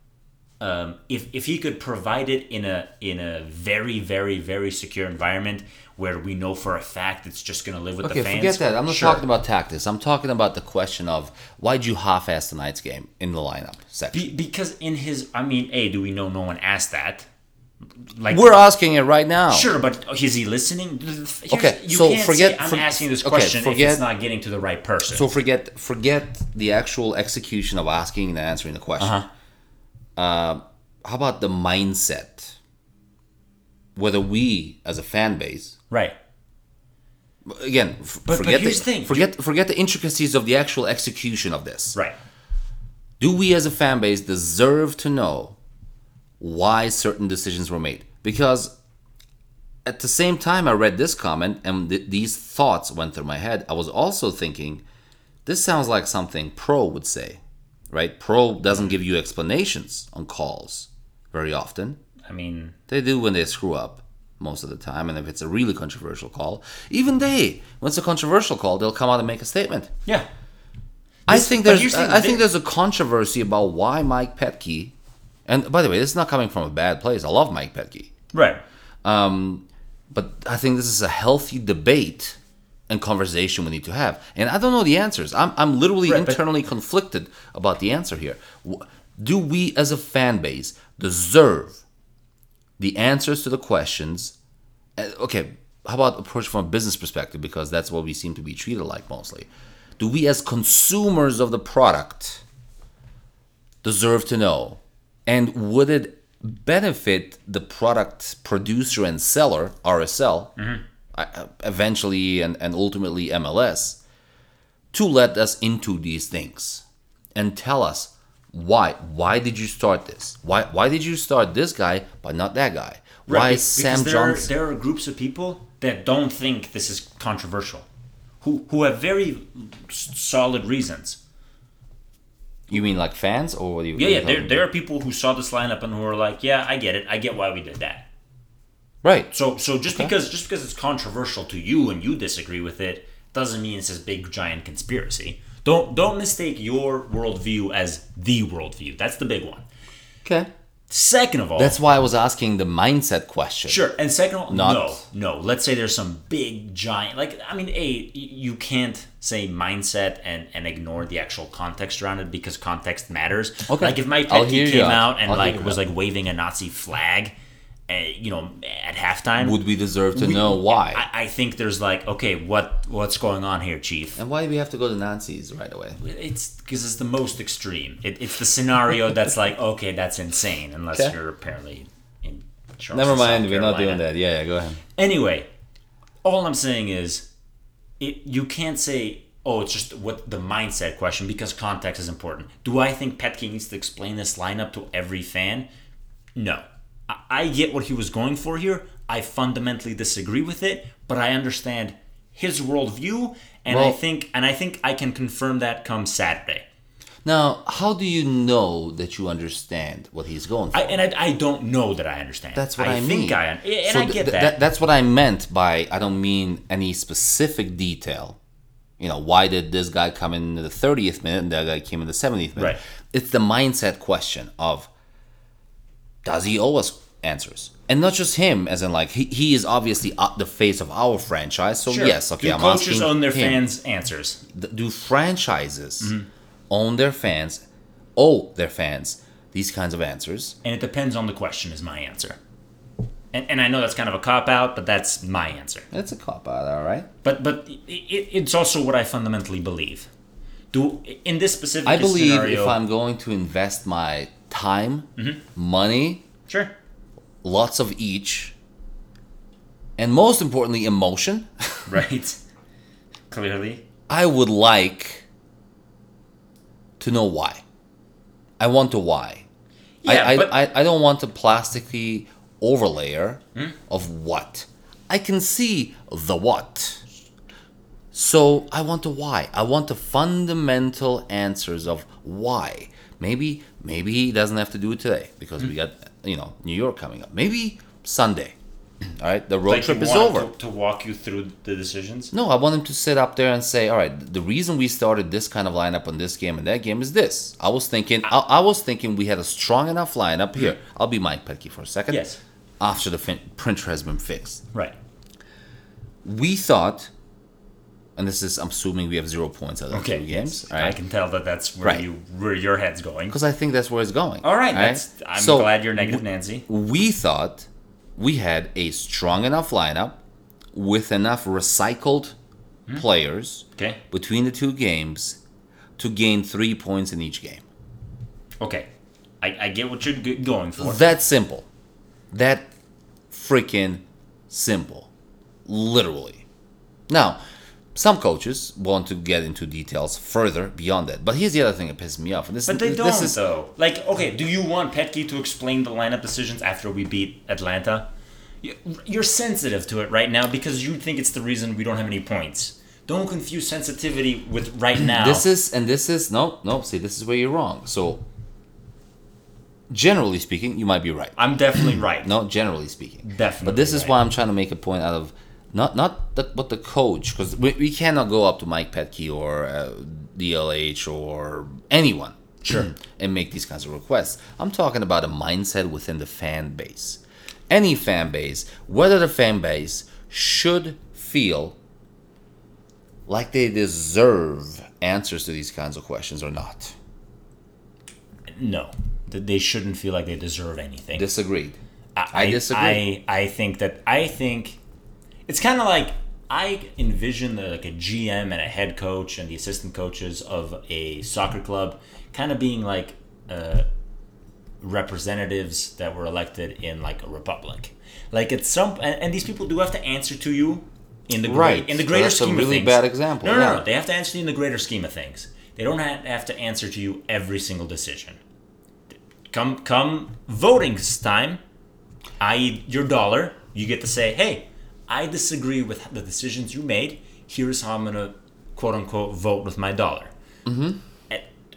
um, if if he could provide it in a in a very very very secure environment where we know for a fact it's just going to live with
Okay,
the fans.
forget that. I'm not
sure.
talking about tactics. I'm talking about the question of why'd you half-ass tonight's game in the lineup section.
Be, because in his, I mean, a do we know no one asked that? Like
We're asking it right now.
Sure, but is he listening? Here's-
Okay, so forget-
say I'm
for-
asking this
okay,
question if
forget-
it's not getting to the right person.
So forget forget the actual execution of asking and answering the question.
Uh-huh.
Uh, how about the mindset? Whether we, as a fan base,
right.
again, f-
but
forget
here's
the,
the thing.
forget forget the intricacies of the actual execution of this.
Right.
Do we, as a fan base, deserve to know why certain decisions were made? Because at the same time, I read this comment and th- these thoughts went through my head. I was also thinking, this sounds like something Pro would say, right? Pro doesn't give you explanations on calls very often.
I mean,
They do when they screw up most of the time, and if it's a really controversial call, even they, when it's a controversial call, they'll come out and make a statement.
yeah.
I
This-
think there's
here's
I I think there's a controversy about why Mike Petke, and by the way, this is not coming from a bad place. I love Mike Petke,
Right.
um, but I think this is a healthy debate and conversation we need to have. And I don't know the answers. I'm I'm literally
Right, but-
internally conflicted about the answer here. Do we, as a fan base, deserve the answers to the questions? Uh, Okay, how about approach from a business perspective because that's what we seem to be treated like mostly. Do we, as consumers of the product, deserve to know? And would it benefit the product producer and seller, RSL, uh, eventually and, and ultimately MLS, to let us into these things and tell us why? Why did you start this? Why why did you start this guy but not that guy? Why
Right,
Sam
there are, there are groups of people that don't think this is controversial, who who have very solid reasons.
You mean like fans or what do you?
Yeah, yeah. There, there are people who saw this lineup and who are like, "Yeah, I get it. I get why we did that."
right.
So, so just
Okay.
because just because it's controversial to you and you disagree with it doesn't mean it's this big giant conspiracy. Don't don't mistake your worldview as the worldview. That's the big one.
Okay.
Second of all,
That's why I was asking the mindset question.
Sure, and second, of all,
Not-
no, no. Let's say there's some big giant, like I mean, a you can't say mindset and and ignore the actual context around it because context matters.
Okay.
like if my
I'll
Petke
you
came
out.
out and
I'll
like was like waving a Nazi flag, uh, you know, at halftime,
Would we deserve to
we-
know why?
I, I think there's like, okay, what what's going on here, Chief?
and why do we have to go to Nazis right away?
It's because it's the most extreme. It, it's the scenario that's like, okay, that's insane, unless
Okay.
you're apparently in. Charleston,
Never mind. We're not doing that. Yeah, yeah. Go ahead.
Anyway, all I'm saying is, it you can't say, oh, it's just what the mindset question because context is important. Do I think Petke needs to explain this lineup to every fan? No. I, I get what he was going for here. I fundamentally disagree with it, but I understand his worldview, and I think and I think I can confirm that come Saturday.
Now, how do you know that you understand what he's going for?
I, and I, I don't know that I understand.
That's what I, mean.
think I and
So
I get
th-
that.
That's what I meant by I don't mean any specific detail. You know, why did this guy come in the 30th minute and that guy came in the 70th minute?
Right.
It's the mindset question of does he owe us answers? And not just him, as in like he, he is obviously uh, the face of our franchise. So
Sure.
yes, okay,
Do
I'm
coaches own their
him.
fans' answers?
Do franchises
Mm-hmm.
own their fans, owe their fans these kinds of answers?
and it depends on the question is my answer and, and i know that's kind of a cop out but that's my answer
It's a cop out, all right.
but but it, it, it's also what i fundamentally believe do in this specific
I believe
scenario,
if I'm going to invest my time,
Mm-hmm.
money,
sure
lots of each, and most importantly, emotion,
right clearly
I would like to know why. I want to why.
Yeah,
I, I,
but-
I, I don't want a plastically overlayer
Hmm?
of what. I can see the what. So I want the why. I want the fundamental answers of why. Maybe maybe he doesn't have to do it today because
Hmm.
we got you know New York coming up. Maybe Sunday. All right, the road
Like,
trip is over.
To, to walk you through the decisions.
No, I want him to sit up there and say, "All right, the reason we started this kind of lineup on this game and that game is this." I was thinking, I, I was thinking we had a strong enough lineup here. I'll be Mike Petke for a second.
Yes.
After the fin- printer has been fixed,
Right.
we thought, and this is I'm assuming we have zero points out of
Okay.
two games.
yes.
all
I can tell that that's where
Right.
you where your head's going.
because I think that's where it's going.
All right. That's. I'm
So,
glad you're negative, Nancy.
we thought we had a strong enough lineup with enough recycled
Hmm.
players
Okay.
between the two games to gain three points in each game.
Okay. I, I get what you're g- going for.
That simple. That freaking simple. Literally. Now, some coaches want to get into details further beyond that. But here's the other thing that pisses me off. And this,
But they don't,
this is
though. Like, okay, do you want Petke to explain the lineup decisions after we beat Atlanta? You- You're sensitive to it right now because you think it's the reason we don't have any points. Don't confuse sensitivity with right now.
This is and this is no no. See, this is where you're wrong. So, generally speaking, you might be right.
I'm definitely right.
No, generally speaking.
Definitely
But this is why I'm trying to make a point out of not not the, but the coach because we, we cannot go up to Mike Petke or uh, DLH or anyone
Sure.
and make these kinds of requests. I'm talking about a mindset within the fan base. Any fan base, whether the fan base should feel like they deserve answers to these kinds of questions or not.
No, that they shouldn't feel like they deserve anything.
Disagreed. I disagree.
I, I think that I think it's kind of like I envision the, like a GM and a head coach and the assistant coaches of a soccer club kind of being like uh, representatives that were elected in like a republic. Like it's some and, and these people do have to answer to you in the
Right.
great, in the greater
That's a
scheme
really
of things.
bad example,
No, no,
yeah.
no. They have to answer to you in the greater scheme of things. They don't have, have to answer to you every single decision. Come come voting time, i.e. your dollar, you get to say, hey, I disagree with the decisions you made. Here's how I'm gonna quote unquote vote with my dollar. Mm-hmm.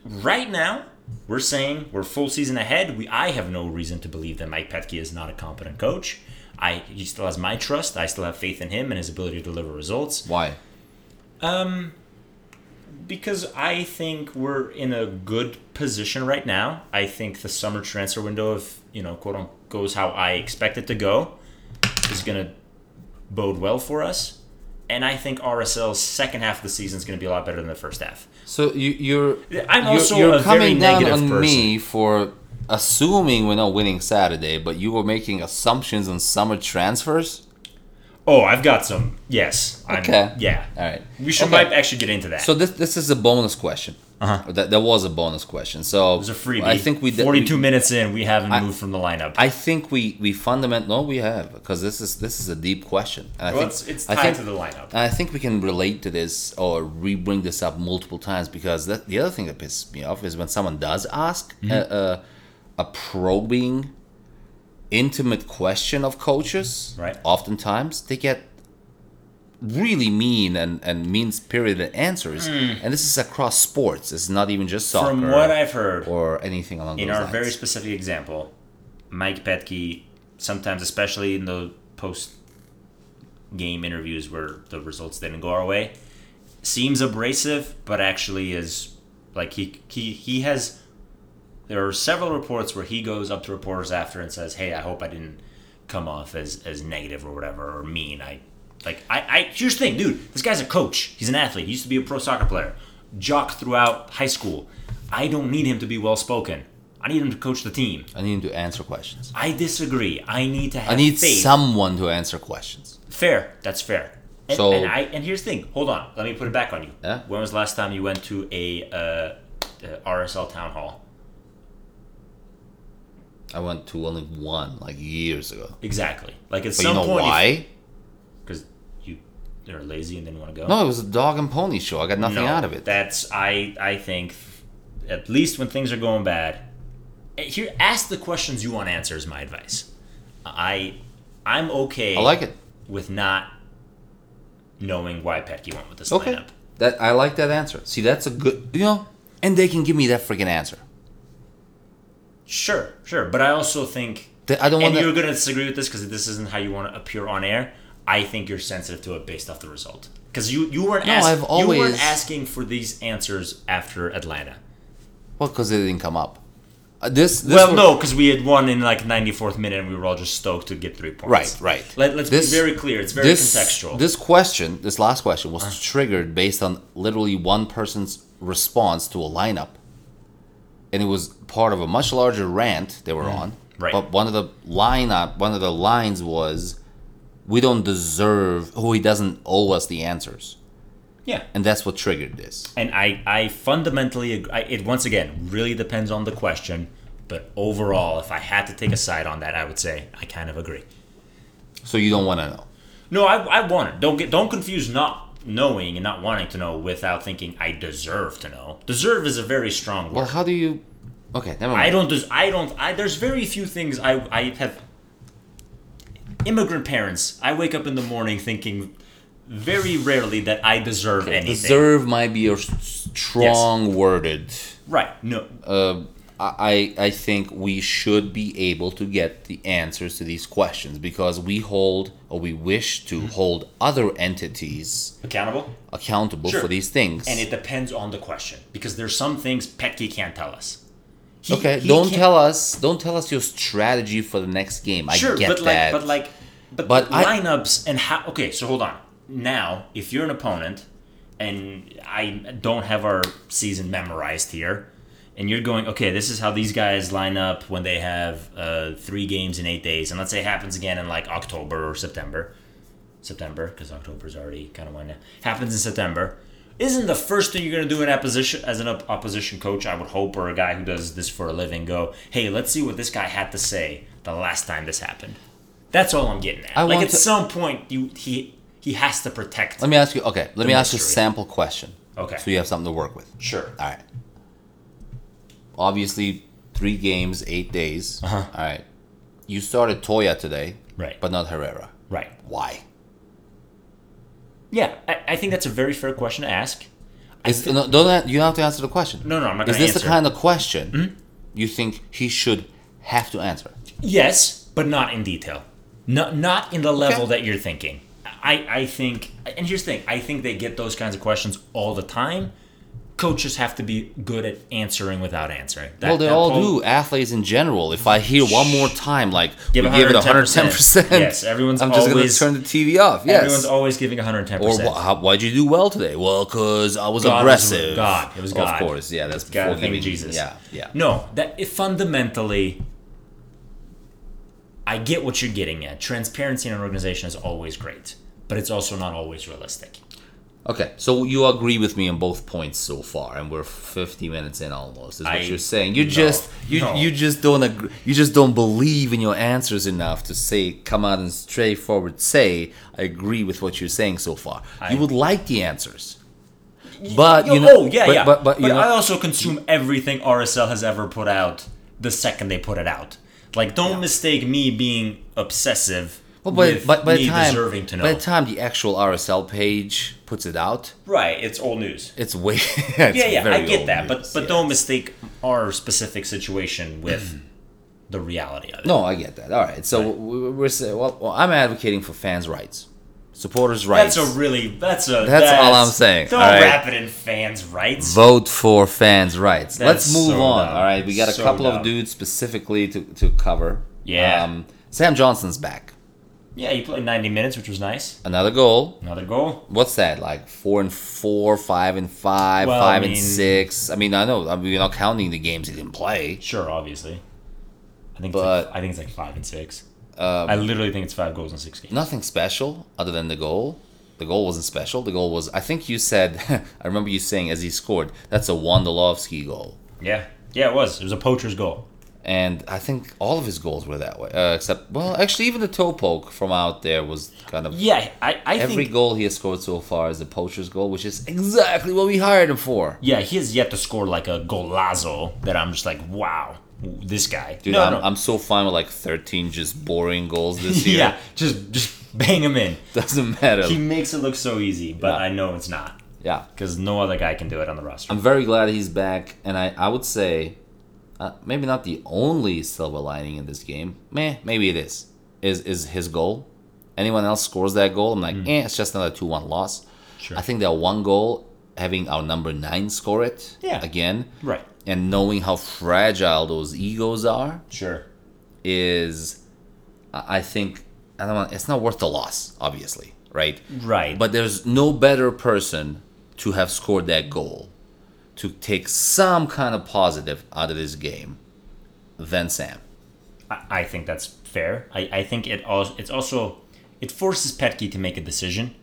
Right now, we're saying we're full season ahead. We I have no reason to believe that Mike Petke is not a competent coach. I he still has my trust. I still have faith in him and his ability to deliver results.
Why?
Um, Because I think we're in a good position right now. I think the summer transfer window, if you know, quote unquote, goes how I expect it to go, is gonna bode well for us. And I think RSL's second half of the season is going to be a lot better than the first half.
So you, you're
I'm
you're,
also
you're
a very
coming down
negative
on
person.
me for assuming we're not winning Saturday, but you were making assumptions on summer transfers.
Oh, I've got some. Yes. I'm,
Okay.
Yeah.
All right.
We should
Okay.
might actually get into that.
So this this is a bonus question.
Uh-huh.
That that was a bonus question. So
it was a freebie.
I think we did-
42
we-
minutes in, we haven't moved from the lineup.
I think we we fundament no we have because this is this is a deep question. And I
well,
think
it's, it's
I
tied
think,
to the lineup.
I think we can relate to this or re-bring this up multiple times because that, the other thing that pisses me off is when someone does ask
Mm-hmm.
a, a, a probing, intimate question of coaches.
Right.
Oftentimes they get really mean and, and mean spirited answers, hmm. and this is across sports. It's not even just soccer.
From what I've heard,
or anything along the way.
in
those
our
lines.
very specific example, Mike Petke, sometimes, especially in the post game interviews where the results didn't go our way, seems abrasive, but actually is like he he he has. There are several reports where he goes up to reporters after and says, "Hey, I hope I didn't come off as as negative or whatever or mean." I like I I here's the thing, dude. This guy's a coach. He's an athlete. He used to be a pro soccer player. Jock throughout high school. I don't need him to be well spoken. I need him to coach the team.
I need him to answer questions.
I disagree. I need to have
I need
faith.
someone to answer questions.
Fair. That's fair. And,
So-
and I and here's the thing. Hold on. Let me put it back on you.
Yeah?
When was the last time you went to a uh, uh, RSL town hall?
I went to only one like years ago.
Exactly. Like at
But
some
you know
point,
why?
Because they're lazy and didn't want to go.
No, it was a dog and pony show. I got nothing
No,
out of it.
That's I I think at least when things are going bad, eh, here ask the questions you want to answer is my advice. I I'm okay.
I like it.
with not knowing why Petke went with this
Okay.
lineup.
That I like that answer. See, that's a good you know, and they can give me that freaking answer.
Sure, sure, but I also think
Th- I don't
and
want
you're
to.
going to disagree with this because this isn't how you want to appear on air. I think you're sensitive to it based off the result. Because you, you weren't
No,
ask-
I've
you weren't asking for these answers after Atlanta.
Well, because it didn't come up. Uh, this, this
well,
was-
no, because we had won in like 94th minute and we were all just stoked to get three points.
Right, right.
Let, let's
This-
be very clear. It's very
this,
contextual.
This question, this last question, was
Uh.
triggered based on literally one person's response to a lineup, and it was part of a much larger rant they were on.
Mm. right.
But one of the lineup, one of the lines was, "We don't deserve. Oh, he doesn't owe us the answers,"
yeah.
and that's what triggered this.
And I, I fundamentally agree. I, it once again really depends on the question, but overall, if I had to take a side on that, I would say I kind of agree.
So you don't want to know.
No, I, I want it. Don't get don't confuse not knowing and not wanting to know without thinking I deserve to know. Deserve is a very strong word.
Well, how do you? Okay, never mind.
I don't. Des- I don't. I there's very few things I I have. Immigrant parents. I wake up in the morning thinking very rarely that I deserve anything.
Deserve might be a strong worded.
Right. No.
uh, I I think we should be able to get the answers to these questions because we hold or we wish to hold other entities
Accountable.
accountable
Sure.
for these things.
And it depends on the question because there's some things Petke can't tell us. He-
okay,
he
don't
can't-
tell us don't tell us your strategy for the next game. I
Sure,
get
but like, but like, but,
But
the
I-
lineups and how? Okay, so hold on. Now, if you're an opponent, and I don't have our season memorized here, and you're going, okay, this is how these guys line up when they have uh, three games in eight days, and let's say it happens again in like October or September, September, because October's already kind of winding. Happens in September. Isn't the first thing you're going to do in opposition as an op- opposition coach, I would hope, or a guy who does this for a living, go, hey, let's see what this guy had to say the last time this happened. That's all I'm getting at.
I
like at
to-
some point, you he he has to protect.
let me ask you. Okay, let me ask you a sample question.
Okay.
So you have something to work with.
Sure.
All right. Obviously, three games, eight days.
Uh-huh.
All right. You started Toia today,
Right.
but not Herrera.
Right.
Why?
Yeah, I, I think that's a very fair question to ask.
Is, no, don't you don't have to answer the question.
No, no, I'm not
Is this the
answer. Hmm?
kind of question you think he should have to answer?
Yes, but not in detail. Not not in the level
Okay.
that you're thinking. I I think, and here's the thing: I think they get those kinds of questions all the time. Coaches have to be good at answering without answering. That-
well, they all do. Athletes in general. If I hear one more time, like
Give
we give it 110
110%. Yes, everyone's
I'm just
always-
gonna turn the TV off. Yes.
Everyone's always giving 110.
or
percent
wh- how, why'd you do well today? Well, cause I was
God was-
aggressive.
God, it was God.
Of course, yeah. That's
God,
before
thank you,
giving
Jesus.
Yeah, yeah.
No, that it fundamentally. I get what you're getting at. Transparency in an organization is always great, but it's also not always realistic.
Okay, so you agree with me on both points so far, and we're 50 minutes in almost. Is what
I-
you're saying? You
no,
just you
no.
you just don't agree, you just don't believe in your answers enough to say come out and straightforward say I agree with what you're saying so far.
I-
you would like the answers, but
Yo,
you know,
oh yeah,
but,
yeah.
but but, you know,
I also consume everything RSL has ever put out the second they put it out. Like, don't mistake me being obsessive
well, but,
with
but by the time
deserving to know.
by the time the actual RSL page puts it out,
right, it's old news.
it's way it's
Yeah, yeah, I get that, but
news,
but
yeah.
don't mistake our specific situation with the reality of it.
No, I get that. All right, so we- we're saying well, well, I'm advocating for fans' rights, supporters' rights.
That's a really that's a
That's all I'm saying,
Don't
all right?
wrap it in fans' rights.
vote for fans' rights.
That's
Let's move
so
on.
dumb.
All right, we got a
So
couple
dumb.
of dudes specifically to, to cover.
Yeah.
Um, Sam Johnson's back.
Yeah, he played 90 minutes, which was nice.
Another goal.
Another goal.
What's that? Like four and four, five and five,
Well,
five
I
and six. I mean, I know. I mean, we're not counting the games he didn't play.
Sure, obviously. I think
But- um,
it's like, I think it's like five and six. I literally think it's five goals in six games.
Nothing special other than the goal. The goal wasn't special. The goal was. I think you said. I remember you saying as he scored, "That's a Wondolowski goal."
Yeah, yeah, it was. It was a poacher's goal.
And I think all of his goals were that way, uh, except well, actually, even the toe poke from out there was kind of
Yeah, I, I
Every goal he has scored so far is a poacher's goal, which is exactly what we hired him for.
Yeah, he has yet to score like a golazo that I'm just like, wow, this guy.
Dude,
no,
I'm,
no.
I'm so fine with like 13 just boring goals this year.
yeah, just just bang him in.
Doesn't matter.
He makes it look so easy, but
Yeah.
I know it's not
yeah.
because no other guy can do it on the roster.
I'm very glad he's back, and I, I would say uh, maybe not the only silver lining in this game. Meh, maybe it is. Is is his goal? Anyone else scores that goal? I'm like, eh, it's just another two one loss.
Sure.
I think that one goal, having our number nine score it
Yeah.
again,
Right.
and knowing how fragile those egos are,
Sure.
is, I I think, I don't want. It's not worth the loss, obviously, right?
Right.
But there's no better person to have scored that goal to take some kind of positive out of this game than Sam.
I, think that's fair. I, I think it also it's also it forces Petke to make a decision.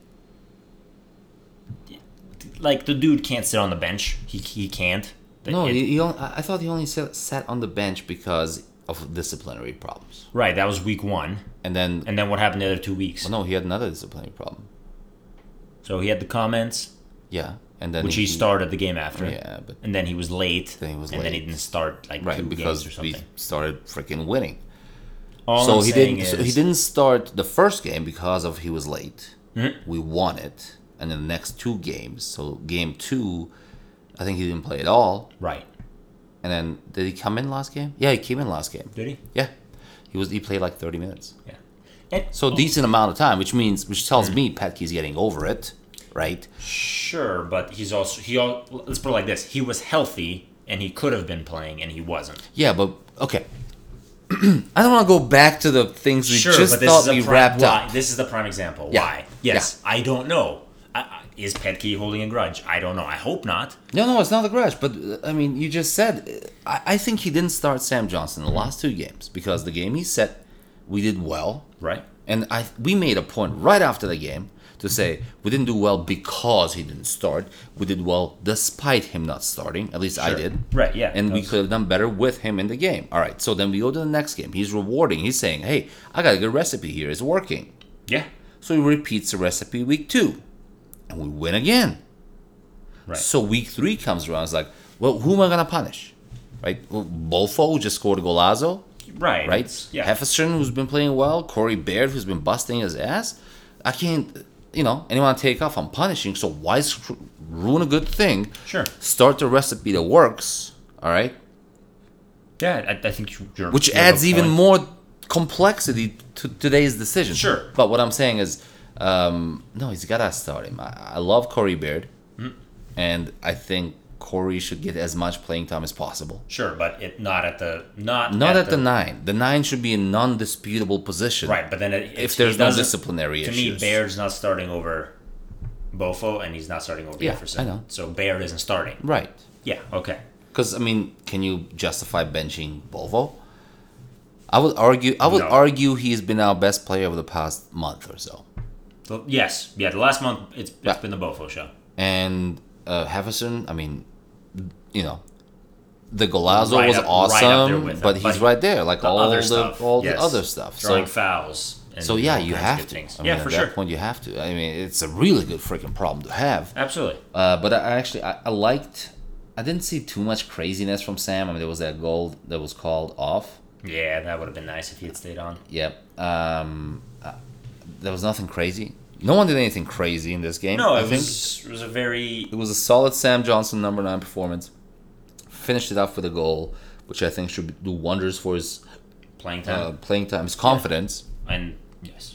Like the dude can't sit on the bench. He he can't.
No,
it-
he, he only, I thought he only sat, sat on the bench because of disciplinary problems.
right. That was week one,
And then,
and then what happened the other two weeks?
well, no, he had another disciplinary problem.
So he had the comments,
Yeah, and then
which he started the game after.
Yeah, but
and then he was late.
Then he was
and then he didn't start like two
right because
games or
we
something.
started freaking winning.
All
so
I'm
he didn't. So he didn't start the first game because of he was late.
Mhm.
We won it, and then the next two games. So game two, I think he didn't play at all.
Right?
And then did he come in last game? Yeah, he came in last game.
Did he?
Yeah, he was. He played like thirty minutes.
Yeah. And,
So decent amount of time, which means which tells me Petke's getting over it, right?
Sure, but he's also he. All, let's put it like this: he was healthy and he could have been playing, and he wasn't.
Yeah, but okay. I don't want to go back to the things we
Sure,
just
but
thought we
prime,
wrapped
why?
up.
This is the prime example.
Yeah.
Why? Yes, I don't know. I, I, is Petke holding a grudge? I don't know. I hope not.
No, no, it's not the grudge. But uh, I mean, you just said. I, I think he didn't start Sam Johnson the last two games because the game he set, we did well,
Right?
and I we made a point right after the game to say we didn't do well because he didn't start. We did well despite him not starting. At least I did.
Right, yeah,
And we could have done better with him in the game. All right. So then we go to the next game. He's rewarding. He's saying, "Hey, I got a good recipe here. It's working."
Yeah.
So he repeats the recipe week two, and we win again.
Right.
So week three comes around. It's like, well, who am I gonna punish? Right? Well, Bofo who just scored a golazo,
right.
right?
Yeah.
Jefferson who's been playing well, Corey Baird who's been busting his ass. I can't, you know, anyone take off. I'm punishing. So why ruin a good thing?
Sure.
Start the recipe that works. All right.
yeah. I, I think you're.
Which
you have a
adds even more complexity to today's decision.
Sure.
But what I'm saying is, um, no, he's gotta start him. I, I love Corey Baird,
Hmm.
and I think Corey should get as much playing time as possible.
Sure, but it not at the not
Not at, the, nine. The nine should be a non-disputable position.
right. But then it,
If there's no disciplinary
to
issues.
me, Baird's not starting over Bofo, and he's not starting over
Yeah,
Jefferson.
I know.
So Baird isn't starting.
Right.
Yeah. Okay.
Because I mean, can you justify benching Bofo? I would argue. I would
No.
argue he's been our best player over the past month or so.
So, yes. Yeah. The last month, it's, it's
Yeah.
been the Bofo show.
And uh, Jefferson, I mean, you know, the Golazo
Right
was
up-
awesome,
him,
but he's
but
right there, like
The
all
other
the
stuff.
all
yes.
the other stuff.
Drawing
So,
fouls. And
so yeah, you have to.
Things.
I mean,
yeah,
at
for
that
sure.
point, you have to. I mean, it's a really good freaking problem to have.
Absolutely.
Uh, but I actually I, I liked. I didn't see too much craziness from Sam. I mean, there was that goal that was called off.
Yeah, that would have been nice if he had stayed on.
Yep. Um, uh, there was nothing crazy. No one did anything crazy in this game.
No,
I
it
think
was it was a very
it was a solid Sam Johnson number nine performance. Finished it off with a goal, which I think should do wonders for his
playing time.
uh, playing time, his confidence.
and yes,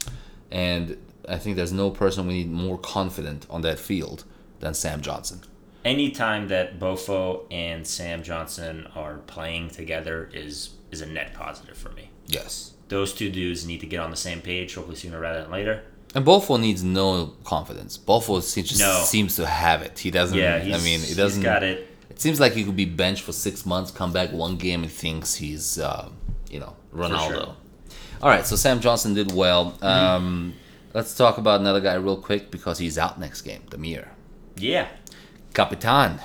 And I think there's no person we need more confident on that field than Sam Johnson.
anytime that Bofo and Sam Johnson are playing together is is a net positive for me.
Yes.
Those two dudes need to get on the same page, hopefully sooner rather than later.
And Bofo needs no confidence. Bofo just
No.
seems to have it. He doesn't.
Yeah,
I mean, he doesn't.
He's got it.
It seems like he could be benched for six months, come back one game, and thinks he's, uh, you know, Ronaldo.
sure. Mm-hmm.
All right, so Sam Johnson did well. Um, let's talk about another guy real quick because he's out next game, Damir.
Yeah,
Capitan.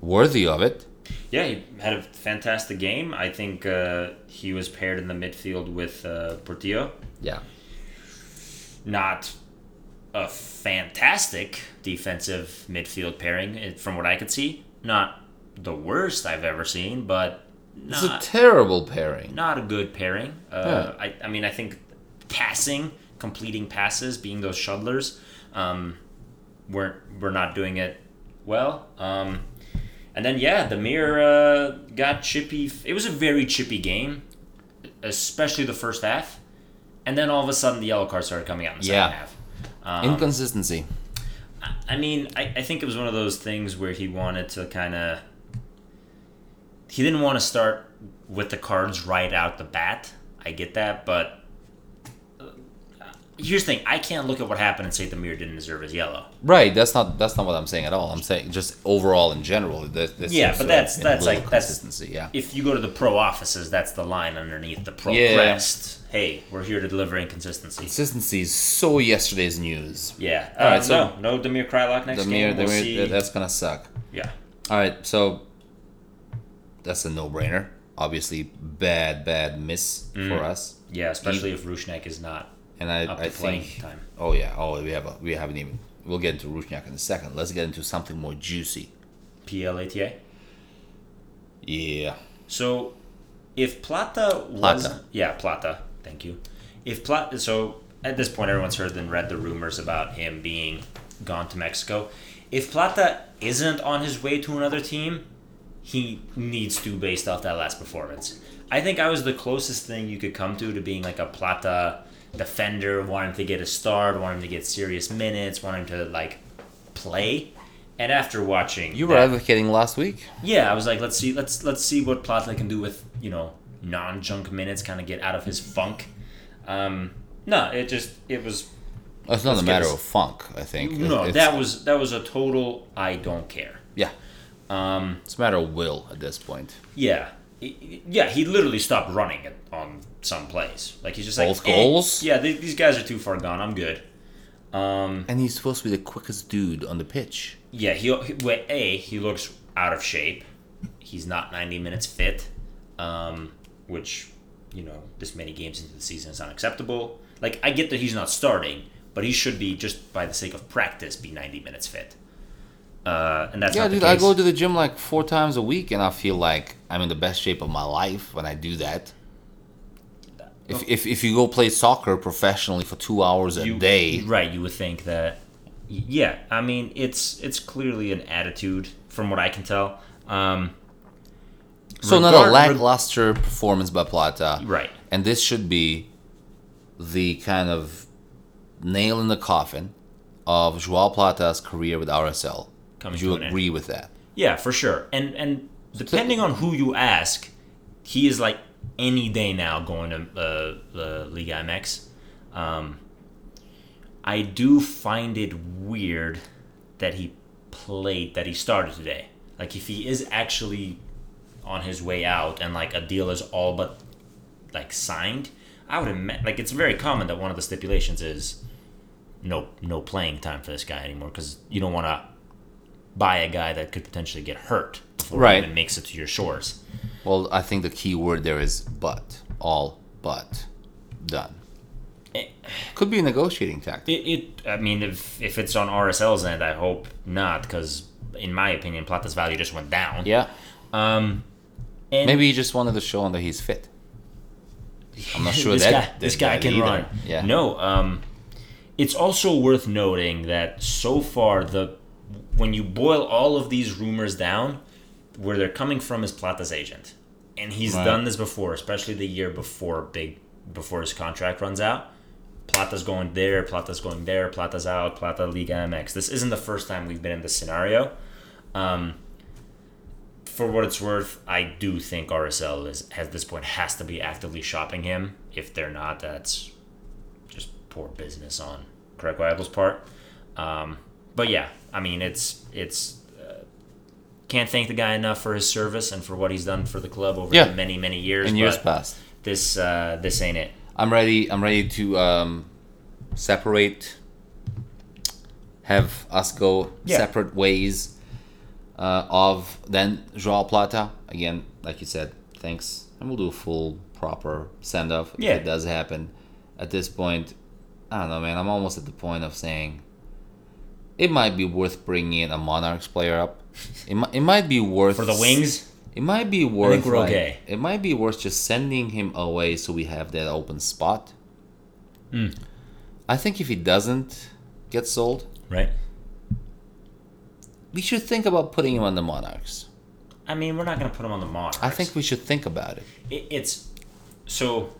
Worthy of it.
yeah. He had a fantastic game. I think uh, he was paired in the midfield with uh, Portillo.
Yeah.
Not a fantastic defensive midfield pairing, from what I could see. Not the worst I've ever seen, but
It's a terrible pairing.
not a good pairing. Uh, I, I mean, I think passing, completing passes, being those shuttlers, um, we're we're not doing it well. Um, And then yeah, Damir uh, got chippy. It was a very chippy game, especially the first half. And then all of a sudden, the yellow card started coming out in the
Yeah.
second half. Um,
Inconsistency.
I mean, I, I think it was one of those things where he wanted to kind of. He didn't want to start with the cards right out the bat. I get that, but. Uh, Here's the thing: I can't look at what happened and say Damir didn't deserve his yellow.
Right. That's not that's not what I'm saying at all. I'm saying just overall in general. This, this
Yeah, but that's- that's like- that's-
consistency. Yeah.
If you go to the pro offices, that's the line underneath the pro
Yeah.
crest. Hey, we're here to deliver inconsistency.
Consistency is so yesterday's news.
Yeah. Uh,
All right, so-
no, no Damir Kreilach next
mirror,
game. We'll
mirror,
see.
that's gonna suck.
yeah.
All right, so that's a no-brainer. Obviously, bad, bad miss
Mm.
for us.
Yeah, especially if Rusnák is not
And I,
up
I think.
time.
Oh yeah. Oh, we have a, we haven't even. We'll get into Rusnák in a second. Let's get into something more juicy.
PLATA.
Yeah.
So, if Plata was
Plata.
yeah Plata, thank you. If Plata, so at this point everyone's heard and read the rumors about him being gone to Mexico. If Plata isn't on his way to another team, he needs to based off that last performance. I think I was the closest thing you could come to to being like a Plata defender, wanting to get a start, wanting to get serious minutes, wanting to like play. And after watching,
You were
that-
advocating last week.
yeah, I was like, let's see, let's let's see what Plata can do with you know non-junk minutes, kind of get out of his funk. Um, no, it just it was
It's not a matter
us-
of funk. I think.
no,
It's-
that was that was a total I don't care.
yeah.
Um,
It's a matter of will at this point.
yeah, yeah, he literally stopped running it on some plays. Like he's just like
Both
"Eh,
goals?
yeah, th- these guys are too far gone. I'm good. Um,
And he's supposed to be the quickest dude on the pitch.
yeah, he, he well, a he looks out of shape. He's not 90 minutes fit, um, which you know this many games into the season is unacceptable. Like I get that he's not starting, but he should be just by the sake of practice be 90 minutes fit. Uh, and that's
Yeah,
not the
dude, I go to the gym like four times a week, and I feel like I'm in the best shape of my life when I do that. If, if, if you go play soccer professionally for two hours a
You-
day,
right? You would think that. Yeah, I mean it's it's clearly an attitude from what I can tell. Um,
so not a
regard-
lackluster performance by Plata,
right.
and this should be the kind of nail in the coffin of Joao Plata's career with RSL.
Coming
Would you
to an end.
agree with that?
Yeah, for sure. And and depending on who you ask, he is like any day now going to uh, the Liga MX. Um, I do find it weird that he played that he started today. Like if he is actually on his way out and like a deal is all but like signed, I would imagine like it's very common that one of the stipulations is no no playing time for this guy anymore because you don't want to buy a guy that could potentially get hurt before
Right.
he even makes it to your shores.
Well, I think the key word there is but. All but. Done.
Eh.
Could be a negotiating tactic.
It, it I mean, if if it's on RSL's end, I hope not, because in my opinion, Plata's value just went down.
Yeah.
Um, and
Maybe he just wanted to show him that he's fit. I'm not sure
this
that
guy, this guy can
either.
run.
Yeah.
No. Um, it's also worth noting that so far the when you boil all of these rumors down, where they're coming from is Plata's agent, and he's
Right.
done this before, especially the year before big before his contract runs out. Plata's going there, Plata's going there, Plata's out, Plata Liga MX. This isn't the first time we've been in this scenario. Um, for what it's worth, I do think RSL is at this point has to be actively shopping him. If they're not, that's just poor business on Craig Waibel's part. Um, but yeah, I mean, it's it's can't thank the guy enough for his service and for what he's done for the club over
Yeah.
the many many years.
In years past.
this uh, this ain't it.
I'm ready. I'm ready to um, separate. Have us go
Yeah.
separate ways. Uh, of then Joao Plata again, like you said. Thanks, and we'll do a full proper send off if
Yeah.
it does happen. At this point, I don't know, man. I'm almost at the point of saying it might be worth bringing in a Monarchs player up. It might, it might be worth
For the wings,
It might be worth.
I think we're
like-
okay.
It might be worth just sending him away so we have that open spot.
Hmm.
I think if he doesn't get sold,
right?
we should think about putting him on the Monarchs.
I mean, we're not going to put him on the Monarchs.
I think we should think about it.
it, it's so.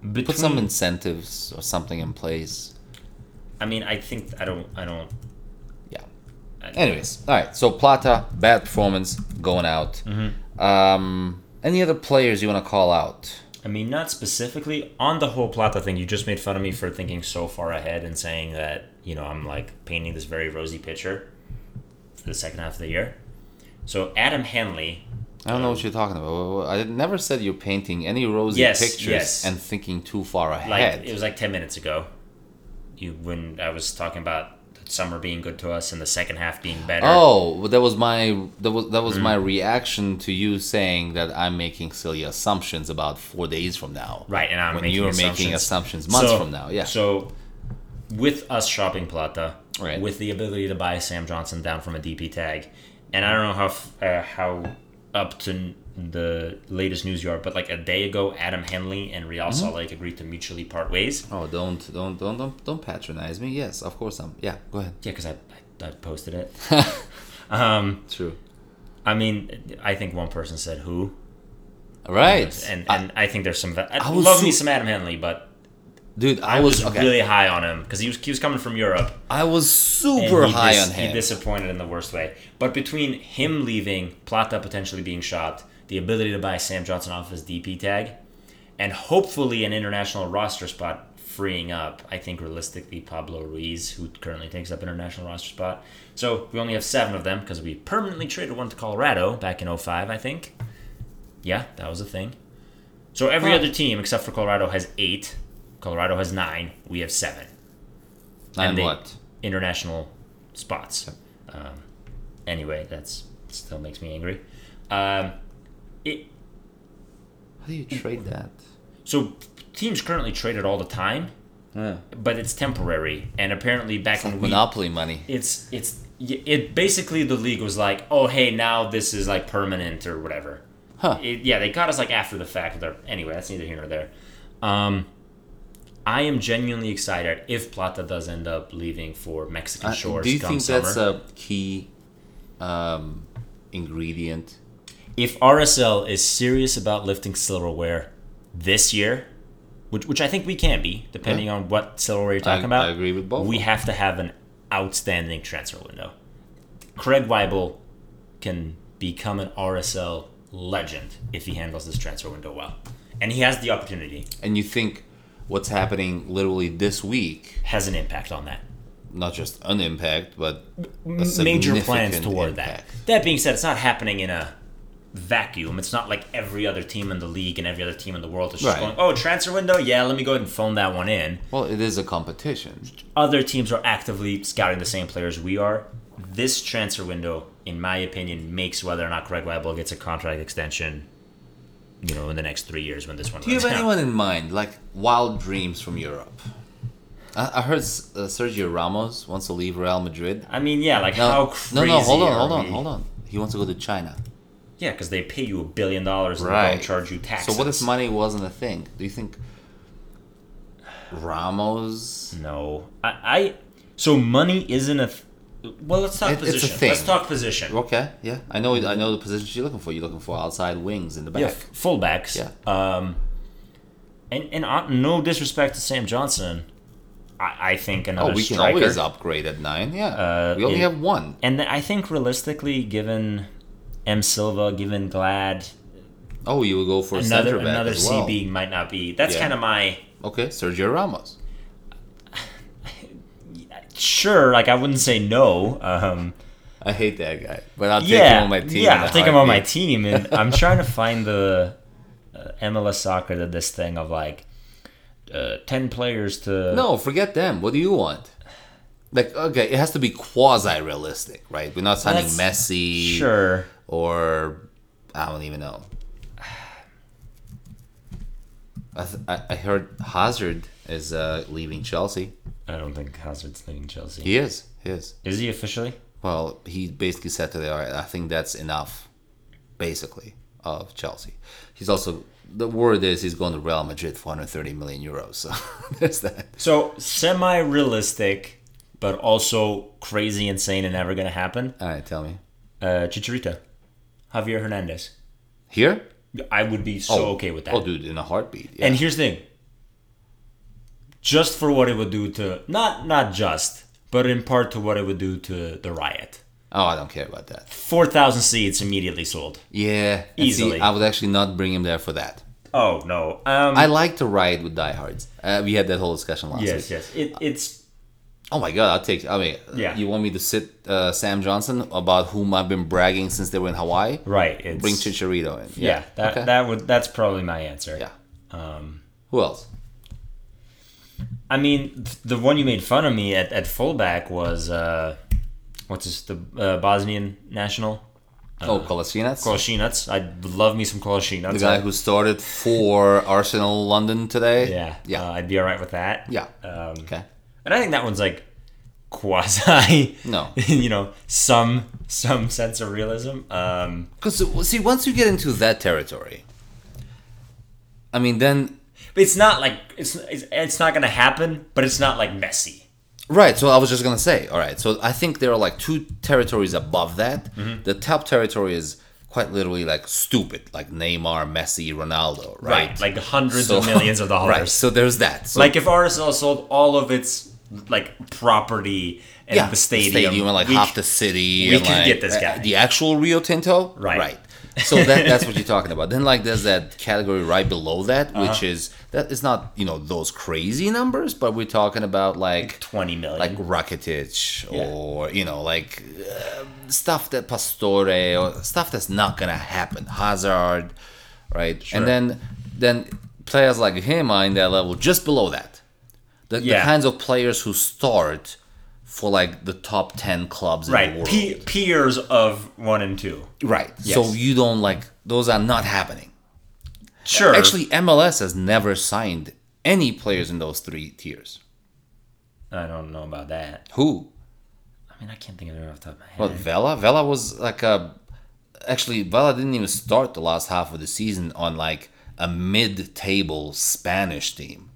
Between,
Put some incentives or something in place.
I mean, I think I don't. I don't.
Anyways, all right. So Plata, bad performance, going out.
Mm-hmm.
Um, any other players you want to call out?
I mean, not specifically on the whole Plata thing. You just made fun of me for thinking so far ahead and saying that you know I'm like painting this very rosy picture for the second half of the year. So Adam Henley,
I don't know what you're talking about. I never said you're painting any rosy
Yes,
pictures
yes.
and thinking too far ahead.
like it was like ten minutes ago, you when I was talking about summer being good to us and the second half being better.
Oh, that was my that was that was
Mm.
my reaction to you saying that I'm making silly assumptions about four days from now.
Right, and I'm
when
making
you were making
assumptions.
months
So-
from now. Yeah.
So, with us shopping Plata,
Right.
with the ability to buy Sam Johnson down from a DP tag, and I don't know how uh, how up to the latest news you are, but like a day ago, Adam Henley and Real
Mm-hmm.
Agreed to mutually part ways.
oh, don't don't don't don't don't patronize me. Yes, of course I'm. Yeah, go ahead.
Yeah, because I, I I posted it. um,
True.
I mean, I think one person said who,
Right.
and
I-
and I, think there's some. I,
I
love me some Adam Henley, but
dude, I,
I was
was, okay.
really high on him because he was he was coming from Europe.
I was super high
dis-
on him.
He disappointed in the worst way. But between him leaving, Plata potentially being shopped, the ability to buy Sam Johnson off his DP tag, and hopefully an international roster spot freeing up, I think realistically Pablo Ruiz, who currently takes up international roster spot. So we only have seven of them because we permanently traded one to Colorado back in 05, I think. Yeah, that was a thing. So every
Huh.
other team except for Colorado has eight. Colorado has nine. We have seven
and
and they-
what?
international spots. Um, anyway, that's still makes me angry. Um, it
How do you trade that?
so teams currently trade it all the time,
Yeah.
but it's temporary. And apparently, back when we
Monopoly money.
it's it's it basically the league was like, oh hey, now this is like permanent or whatever.
Huh.
It, yeah, they got us like after the fact. But anyway, that's neither here nor there. Um, I am genuinely excited if Plata does end up leaving for Mexican
Uh,
shores.
do you
come
think
summer.
that's a key um, ingredient?
If RSL is serious about lifting silverware this year, which which I think we can be, depending on what silverware you're talking
I-
about,
I agree with both.
We have to have an outstanding transfer window. Craig Waibel can become an RSL legend if he handles this transfer window well, and he has the opportunity.
And you think what's happening literally this week,
Has an impact on that.
not just an impact, but a
Major plans toward
impact.
that. That being said, it's not happening in a vacuum. It's not like every other team in the league and every other team in the world is just
Right.
going, "Oh, transfer window, yeah, let me go ahead and phone that one in."
Well, it is a competition.
Other teams are actively scouting the same players we are. This transfer window, in my opinion, makes whether or not Greg Waibel gets a contract extension. You know, in the next three years when this one.
Do you have
out.
anyone in mind, like wild dreams from Europe? I, I heard uh, Sergio Ramos wants to leave Real Madrid.
I mean, yeah, like
No,
how crazy
no, no, hold on, hold on, hold on. He wants to go to China.
Yeah, because they pay you a billion dollars and they
Right.
don't charge you taxes.
So what if money wasn't a thing? Do you think Ramos?
No, I, I. So money isn't a. Th- well, let's talk
It- it's a
position.
thing.
Let's talk position.
Okay, yeah, I know. I know the positions you're looking for. You're looking for outside wings in the back.
Yeah, fullbacks.
Yeah.
Um, and and uh, no disrespect to Sam Johnson, I, I think another
Oh, we can
striker.
always upgrade at nine. Yeah,
Uh,
we only
it-
have one.
And I think realistically, given M Silva, given Glad,
Oh, you will go for
another
center back
another
well.
CB might not be. That's
Yeah.
kind of my
Okay, Sergio Ramos.
sure. Like I wouldn't say no. Um,
I hate that guy, but I'll take
yeah,
him on my team.
yeah, I'll take him on my team, and I'm trying to find the uh, MLS soccer did this thing of like uh, ten players to
No, forget them. What do you want? Like, okay, it has to be quasi realistic, right? We're not signing
That's-
Messi
Sure.
Or I don't even know. I, th- I heard Hazard is uh, leaving Chelsea.
I don't think Hazard's leaving Chelsea.
He is. He is.
Is he officially?
Well, he basically said to the, all right, I think that's enough, basically, of Chelsea. He's also, the word is he's going to Real Madrid for 130 million euros. So there's that.
So semi-realistic, but also crazy, insane, and never gonna happen.
All right, tell me.
Uh, Chicharito. Javier Hernandez.
Here?
I would be so okay with that.
Oh, dude, in a heartbeat. Yeah.
And here's the thing. Just for what it would do to not not just, but in part to what it would do to the riot.
oh, I don't care about that.
Four thousand seats immediately sold.
Yeah, and see,
Easily.
I would actually not bring him there for that.
Oh no. Um,
I like to ride with diehards. Uh, we had that whole discussion last
yes,
week.
yes. It, it's
Oh my god, I'll take. I mean,
Yeah.
you want me to sit uh, Sam Johnson about whom I've been bragging since they were in Hawaii?
right. It's,
Bring Chicharito in.
Yeah, that
okay.
that would that's probably my answer.
Yeah.
Um,
Who else?
I mean, the one you made fun of me at, at fullback was uh, what's this? The uh, Bosnian national
oh, Kolasinac.
Kolasinac. I'd love me some Kolasinac.
the guy who started for Arsenal London today.
Yeah,
Yeah.
Uh, I'd be all right with that.
yeah.
Um,
Okay.
And I think that one's like quasi.
No.
you know, some some sense of realism. Um,
Because see, once you get into that territory, I mean, then
but it's not like it's it's, it's not gonna happen. But it's not like Messi.
Right, so I was just gonna say, all right, so I think there are like two territories above that.
Mm-hmm.
The top territory is quite literally like stupid, like Neymar, Messi, Ronaldo, right?
Like hundreds
So-
of millions of dollars.
Right, so there's that. So,
Like if RSL sold all of its like property and
yeah,
the stadium,
and like half the city.
we
and,
could
like,
get this
uh,
guy.
the actual Rio Tinto,
Right.
Right. So that that's what you're talking about. Then like there's that category right below that,
Uh-huh.
which is that is not you know those crazy numbers, but we're talking about like
twenty million.
like Rakitic
Yeah.
or you know like uh, stuff that Pastore or stuff that's not gonna happen. Hazard, right?
Sure.
And then then players like him are in that level just below that. The, the kinds of players who start for like the top ten clubs in the
right,
world.
Pe- peers of one and two.
right. So you don't like those are not happening.
Sure.
Actually, MLS has never signed any players in those three tiers.
I don't know about that.
Who?
I mean, I can't think of it off the top of my head.
What Vela? Vela was like a. Actually, Vela didn't even start the last half of the season on like a mid-table Spanish team.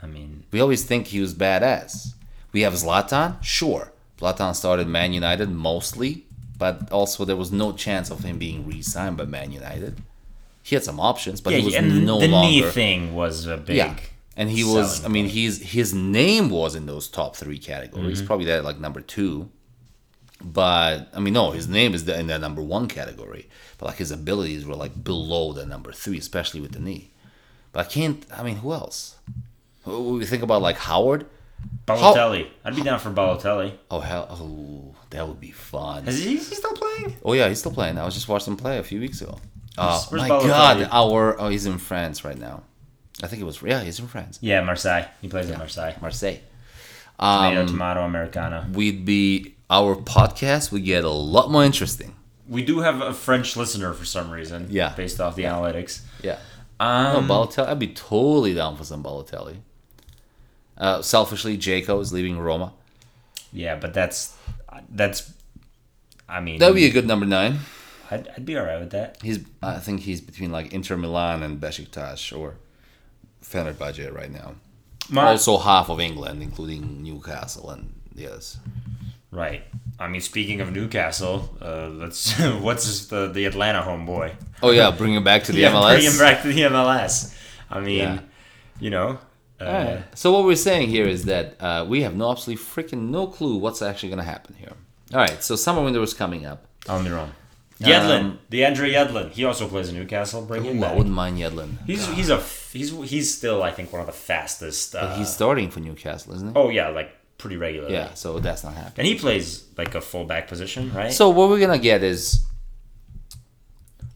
I mean,
We always think he was badass. We have Zlatan, sure. Zlatan started Man United mostly, but also there was no chance of him being re-signed by Man United. He had some options, but
yeah,
he was
and
no
the knee thing was a big.
Yeah, and he was, I mean,
point.
he's his name was in those top three categories.
Mm-hmm.
Probably that like number two. But I mean, no, his name is in that number one category. But like his abilities were like below the number three, especially with the knee. But I can't. I mean, who else? We think about like Howard.
Balotelli. I'd be down for Balotelli.
Oh hell! Oh, that would be fun.
Is he, is he still playing?
Oh yeah, he's still playing. I was just watching him play a few weeks ago. Oh
where's
my
Balotelli?
god! Our oh, he's in France right now. I think it was yeah, he's in France,
Yeah, Marseille. He plays in Marseille.
Marseille.
Tomato,
Um,
tomato, Americano.
we'd be our podcast would get a lot more interesting.
We do have a French listener for some reason.
Yeah.
Based off the analytics.
Yeah. No,
Um,
Balotelli. I'd be totally down for some Balotelli. Uh, selfishly, Dzeko is leaving Roma.
yeah, but that's that's. I mean,
That would be a good number nine.
I'd, I'd be all right with that.
He's, I think he's between like Inter Milan and Besiktas or Fenerbahce right now.
My-
also half of England, including Newcastle and yes.
Right. I mean, speaking of Newcastle, uh, let's what's the the Atlanta homeboy?
Oh yeah, bring him back to the
Yeah,
MLS.
Bring him back to the MLS. I mean,
Yeah.
you know. Uh,
Alright. So what we're saying here is that uh, we have no absolutely freaking no clue what's actually going to happen here. All right, so summer window is coming up.
On their own. Yedlin,
Um,
the Andre Yedlin. He also plays in Newcastle. Bring him
Ooh, I wouldn't mind Yedlin.
He's he's a f- he's he's still I think one of the fastest. Uh,
But he's starting for Newcastle, isn't he?
oh yeah, like pretty regularly.
yeah, so that's not happening.
And he plays like a fullback position, right?
So what we're gonna get is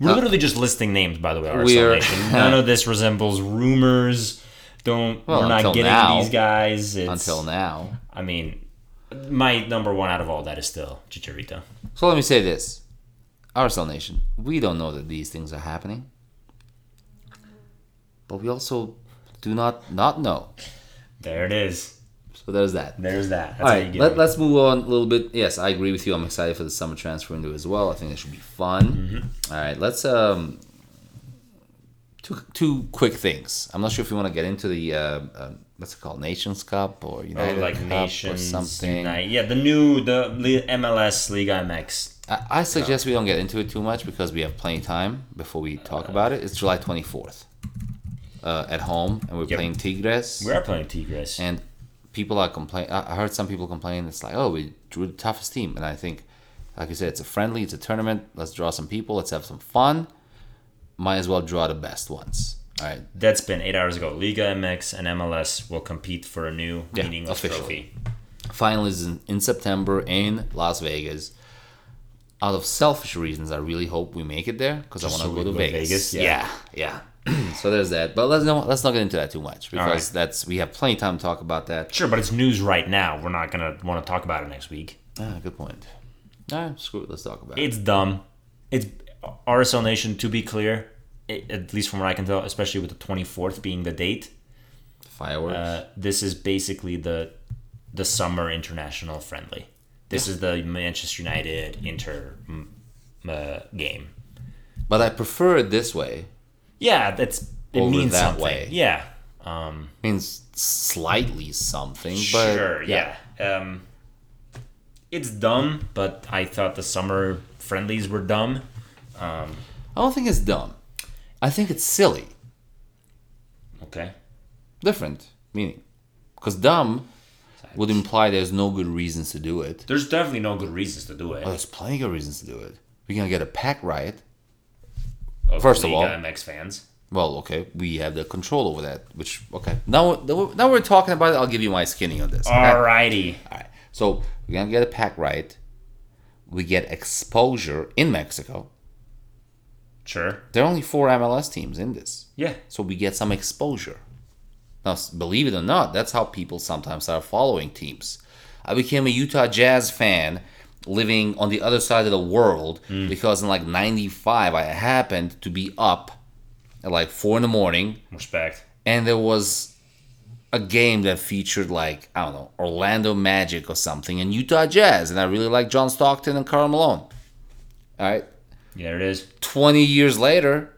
we're literally just listing names, by the way. Our
We're-
None of this resembles rumors. Don't
Well,
we're not getting
now.
these guys. It's,
until now.
I mean, my number one out of all that is still Chicharito.
So let me say this, RSL Nation, we don't know that these things are happening, but we also do not not know.
There it is.
So there's that.
There's that. That's
All
how you get
let, let's move on a little bit. Yes, I agree with you. I'm excited for the summer transfer window as well. I think it should be fun.
Mm-hmm.
All right, let's um two two quick things. I'm not sure if you want to get into the uh, uh, what's it called, Nations Cup or
Oh,
United
like
Cup
nations
or something.
Unite. Yeah, the new the MLS Liga MX
I, I suggest we don't get into it too much because we have plenty of time before we talk about it. It's July 24th uh, at home, and we're
Yep.
playing Tigres.
We are playing Tigres.
and people are complaining. I I heard some people complain. It's like, oh, we drew the toughest team, and I think, like I said, it's a friendly, it's a tournament. Let's draw some people. Let's have some fun. Might as well draw the best ones. All right.
That's been eight hours ago. Liga MX and MLS will compete for a new
Yeah,
meaningless
officially.
trophy.
Final is in, in September in Las Vegas. Out of selfish reasons, I really hope we make it there because I want to
we
go to Vegas.
Vegas?
Yeah, yeah. so there's that. But let's not let's not get into that too much because
right.
that's we have plenty of time to talk about that.
Sure, but it's news right now. We're not gonna want to talk about it next week.
Ah, good point. All right, screw it. Let's talk about it.
It's dumb. It's RSL Nation. To be clear, at least from what I can tell, especially with the twenty fourth being the date,
Fireworks.
uh, this is basically the the summer international friendly. This is the Manchester United Inter uh, game.
but I prefer it this way.
Yeah, that's it means
that
something.
way.
Yeah. Um,
means slightly something, but
sure. Yeah. Um, it's dumb, but I thought the summer friendlies were dumb.
I don't think it's dumb. I think it's silly.
Okay.
Different meaning, because dumb would imply there's no good reasons to do it.
There's definitely no good reasons to do it.
Well, there's plenty of reasons to do it. We're gonna get a pack riot.
Of
first of all-
MX fans.
Well, okay, we have the control over that. Which okay, now now we're talking about it. I'll give you my skinny on this. okay?
Alrighty.
All right. So we're gonna get a pack right. We get exposure in Mexico.
Sure.
There are only four MLS teams in this.
Yeah.
so we get some exposure. Now, believe it or not, that's how people sometimes start following teams. I became a Utah Jazz fan living on the other side of the world mm. because in like 95 I happened to be up at like 4 in the morning
Respect.
and there was a game that featured like I don't know Orlando Magic or something and Utah Jazz and I really like John Stockton and Karl Malone. All right,
there it is.
20 years later,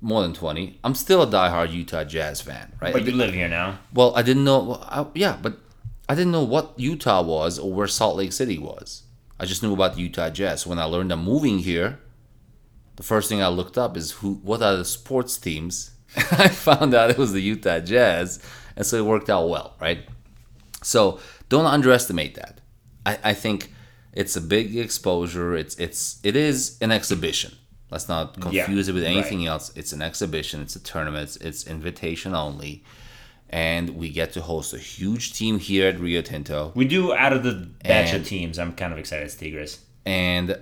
more than 20, I'm still a diehard Utah Jazz fan, right?
But you live here now.
well, I didn't know, well, I, yeah, but I didn't know what Utah was or where Salt Lake City was. I just knew about the Utah Jazz. When I learned I'm moving here, the first thing I looked up is who, what are the sports teams? I found out it was the Utah Jazz, and so it worked out well, right? So don't underestimate that. I, I think it's a big exposure. It's it's it is an exhibition. Let's not
Yeah,
confuse it with
right.
anything else. It's an exhibition. It's a tournament. It's, it's invitation only, and we get to host a huge team here at Rio Tinto.
We do out of the batch
And-
of teams. I'm kind of excited. It's Tigres.
And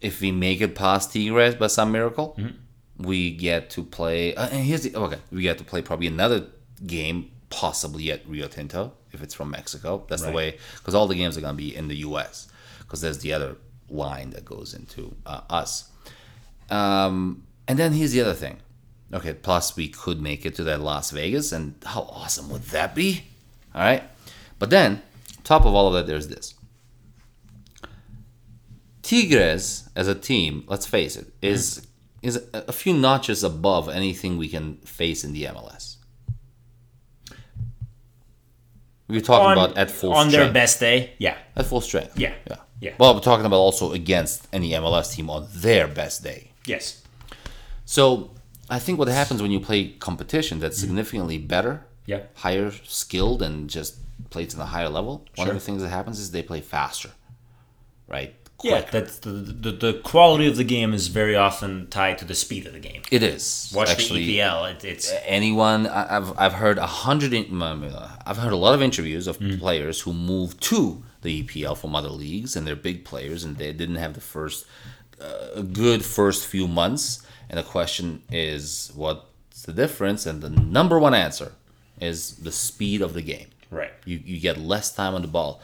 if we make it past Tigres by some miracle,
Mm-hmm.
we get to play. Uh, and here's the okay. We get to play probably another game, possibly at Rio Tinto if it's from Mexico. That's the way because all the games are gonna be in the U.S. because there's the other line that goes into uh, us. Um, and then here's the other thing. Okay, plus we could make it to that Las Vegas, and how awesome would that be? All right, but then top of all of that, there's this. Tigres as a team, let's face it, is is a few notches above anything we can face in the MLS. We're talking about at full strength.
on
strength.
their best day. Yeah.
At full strength.
Yeah.
Yeah.
Yeah.
Well, we're talking about also against any MLS team on their best day.
Yes.
So I think what happens when you play competition that's mm-hmm. significantly better,
Yeah.
higher skilled, and just plays at a higher level, one
Sure.
of the things that happens is they play faster, right?
Yeah.
Quicker.
That's the, the the quality of the game is very often tied to the speed of the game.
It is
Watch
actually.
the EPL. It, it's
anyone I've I've heard a hundred I've heard a lot of interviews of mm. players who move to the EPL from other leagues and they're big players and they didn't have the first uh, good first few months and the question is what's the difference and the number one answer is the speed of the game
right.
you you get less time on the ball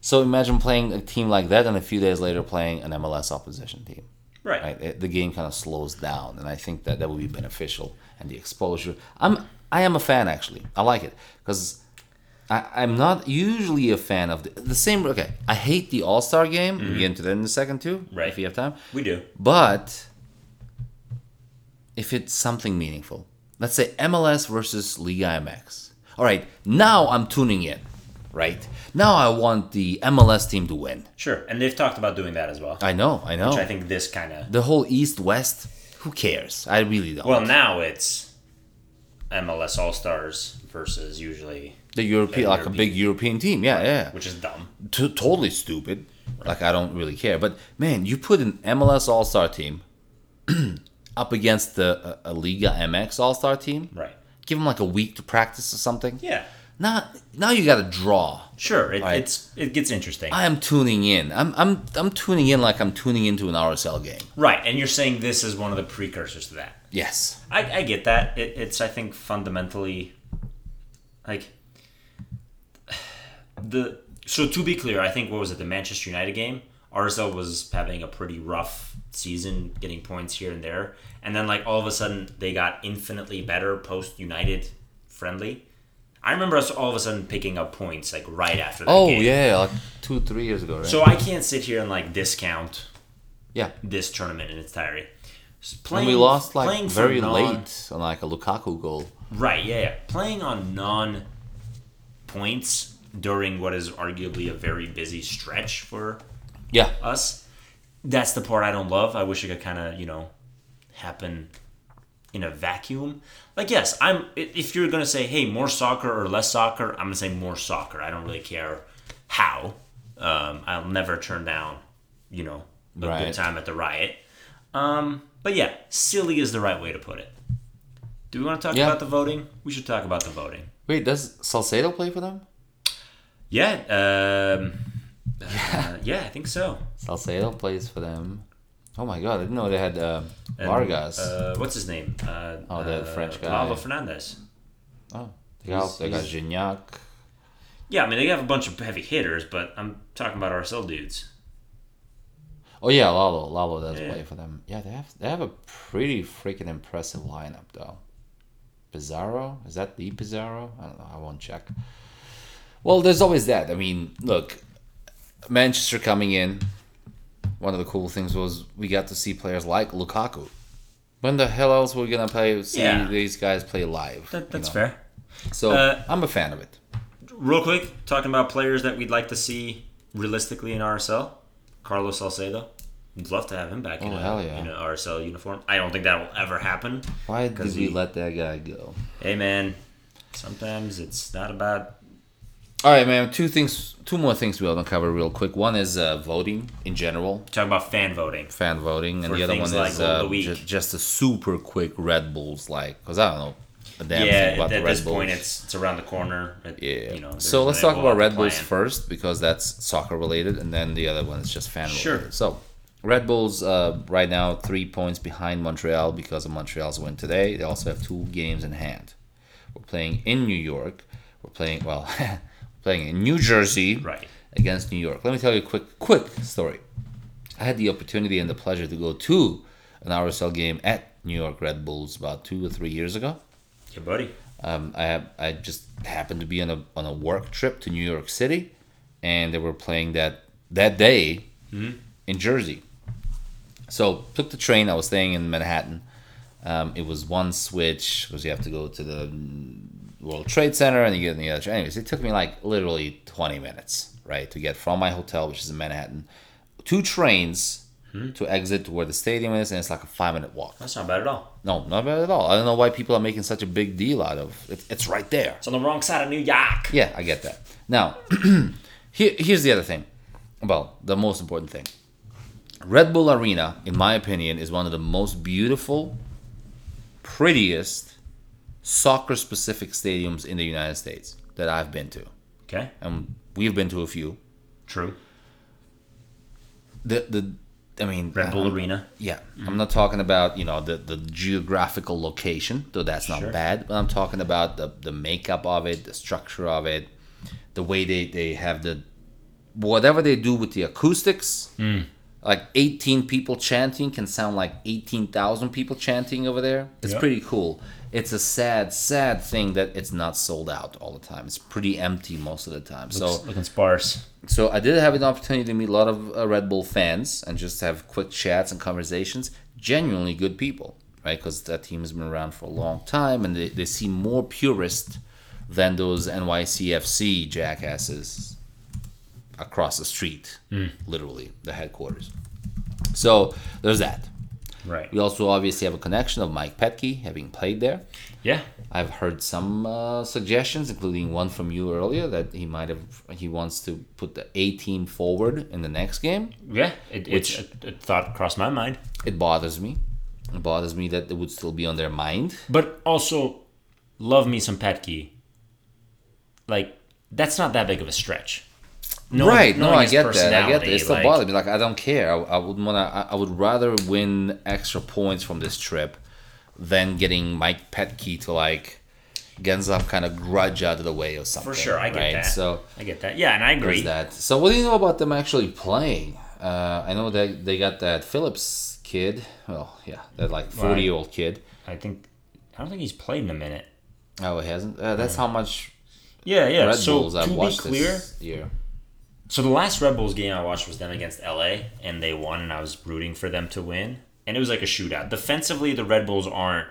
so imagine playing a team like that and a few days later playing an MLS opposition team
Right.
right? It- the game kind of slows down, and I think that that would be beneficial. And the exposure, I'm I am a fan actually. I like it because I'm not usually a fan of the, the same. Okay, I hate the All Star game. We get into that in a second too,
Mm-hmm. Right.
If you have time,
We do.
but if it's something meaningful, let's say MLS versus Liga MX. All right, now I'm tuning in. right? Now I want the MLS team to win.
Sure, and they've talked about doing that as well.
I know, I know.
Which I think this kind of.
the whole East West, who cares? I really don't.
Well, now it's MLS All Stars versus usually,
the European, like a big European team, yeah, yeah.
which is dumb.
T- totally stupid. Like I don't really care. But man, you put an MLS All Star team up against the a, a Liga MX All Star team.
Right.
Give them like a week to practice or something.
Yeah.
Now, now you got to draw.
Sure. It,
Right.
It's it gets interesting.
I am tuning in. I'm I'm I'm tuning in like I'm tuning into an RSL game.
right, and you're saying this is one of the precursors to that.
Yes.
I, I get that. It, it's I think fundamentally like the so to be clear, I think what was it the Manchester United game? RSL was having a pretty rough season, getting points here and there, and then like all of a sudden they got infinitely better post United friendly. I remember us all of a sudden picking up points like right after that
Oh
game.
yeah, like two three years ago, right?
So I can't sit here and like discount
yeah.
this tournament in its entirety. S-
And we lost like
playing
very
non-
late on like a Lukaku goal.
Right, yeah, yeah. Playing on non points during what is arguably a very busy stretch for
Yeah.
us. That's the part I don't love. I wish it could kind of, you know, happen in a vacuum. Like, yes, I'm. If you're gonna say, "Hey, more soccer or less soccer," I'm gonna say more soccer. I don't really care how. Um, I'll never turn down, you know, a
Right.
good time at the riot. Um, but yeah, silly is the right way to put it. Do we want to talk
Yeah.
about the voting? We should talk about the voting.
Wait, does Salcedo play for them?
Yeah. Um, uh, yeah, I think so.
Salcedo plays for them. Oh my god, I didn't know they had uh,
And,
Vargas.
Uh, what's his name? Uh,
Oh, the
uh,
French guy.
Lalo Fernandez.
oh, they got,
he's-
they got Gignac.
Yeah, I mean they have a bunch of heavy hitters, but I'm talking about RSL dudes.
Oh yeah, Lalo. Lalo does
Yeah.
play for them. Yeah, they have they have a pretty freaking impressive lineup though. Pizarro is that the Pizarro? I don't know. I won't check. Well, there's always that. I mean, look, Manchester coming in. One of the cool things was we got to see players like Lukaku. When the hell else were we gonna play? See
Yeah.
these guys play live.
That,
you
that's
know?
fair.
So
Uh,
I'm a fan of it.
Real quick, talking about players that we'd like to see realistically in RSL. Carlos Salcedo. We'd love to have him back in,
Oh,
a,
hell yeah.
in an RSL uniform. I don't think that will ever happen.
Why did we
he-
let that guy go?
Hey man, sometimes it's not about
All right, man. Two things, two more things we want to cover real quick. One is uh, voting in general,
talking about fan voting.
fan voting, and
For
the other one
things
is
like
uh,
the Week.
ju- just a super quick Red Bulls, like because I don't know a damn thing
yeah,
about
at
the Red
this
Bulls.
point, it's it's around the corner. It-
yeah.
You know,
so let's talk about Red
plan.
Bulls first because that's soccer related, and then the other one is just fan
Sure.
related. So Red Bulls uh, right now three points behind Montreal because of Montreal's win today. They also have two games in hand. We're playing in New York. We're playing well, playing in New Jersey
Right.
against New York. Let me tell you a quick quick story. I had the opportunity and the pleasure to go to an RSL game at New York Red Bulls about two or three years ago.
Yeah, buddy.
Um, I have, I just happened to be on a on a work trip to New York City, and they were playing that that day in Jersey. So took the train. I was staying in Manhattan. Um, it was one switch because you have to go to the World Trade Center and you get in the other. Anyways, it took me like literally twenty minutes, right, to get from my hotel, which is in Manhattan, two trains hmm? to exit to where the stadium is, and it's like a five minute walk.
That's not bad at all.
No, not bad at all. I don't know why people are making such a big deal out of it. It's right there.
It's on the wrong side of New York.
Yeah, I get that. Now, here, here's the other thing. Well, the most important thing. Red Bull Arena, in my opinion, is one of the most beautiful, prettiest soccer specific stadiums in the United States that I've been to.
Okay.
And we've been to a few.
True.
The, the, I mean,
Red Bull
I'm-
Arena.
Yeah, I'm not talking about you know the, the geographical location, though that's not
Sure.
bad. But I'm talking about the the makeup of it, the structure of it, the way they they have the whatever they do with the acoustics.
Hmm.
Like 18 people chanting can sound like 18,000 people chanting over there. It's
Yeah.
pretty cool. It's a sad, sad thing that it's not sold out all the time. It's pretty empty most of the time. so
looking sparse.
so I did have an opportunity to meet a lot of uh, Red Bull fans and just have quick chats and conversations. Genuinely good people, right? Because that team has been around for a long time, and they, they seem more purist than those NYCFC jackasses across the street, literally the headquarters. So there's that.
Right.
We also obviously have a connection of Mike Petke having played there.
Yeah.
I've heard some uh, suggestions, including one from you earlier, that he might have he wants to put the A team forward in the next game.
Yeah. It,
Which-
a, a thought crossed my mind.
It bothers me. It bothers me that it would still be on their mind.
But also, love me some Petke. Like, that's not that big of a stretch. Knowing-
right? No,
knowing
I get that. I get that. It still
like-
bothers me. Like I don't care. I, I would wanna. I, I would rather win extra points from this trip than getting Mike Petke to like get some kind of grudge out of the way or something.
For sure, I get
right?
that.
So
I get that. Yeah, and I agree.
that. So what do you know about them actually playing? Uh, I know that they got that Phillips kid. Well, yeah, that like forty year old kid.
I think I don't think he's played in a minute.
Oh, he hasn't. Uh, that's how much
Yeah, yeah.
Red
so
Bulls
to
I've
be
watched
clear,
this year.
So the last Red Bulls game I watched was them against LA, and they won, and I was rooting for them to win, and it was like a shootout. Defensively, the Red Bulls aren't,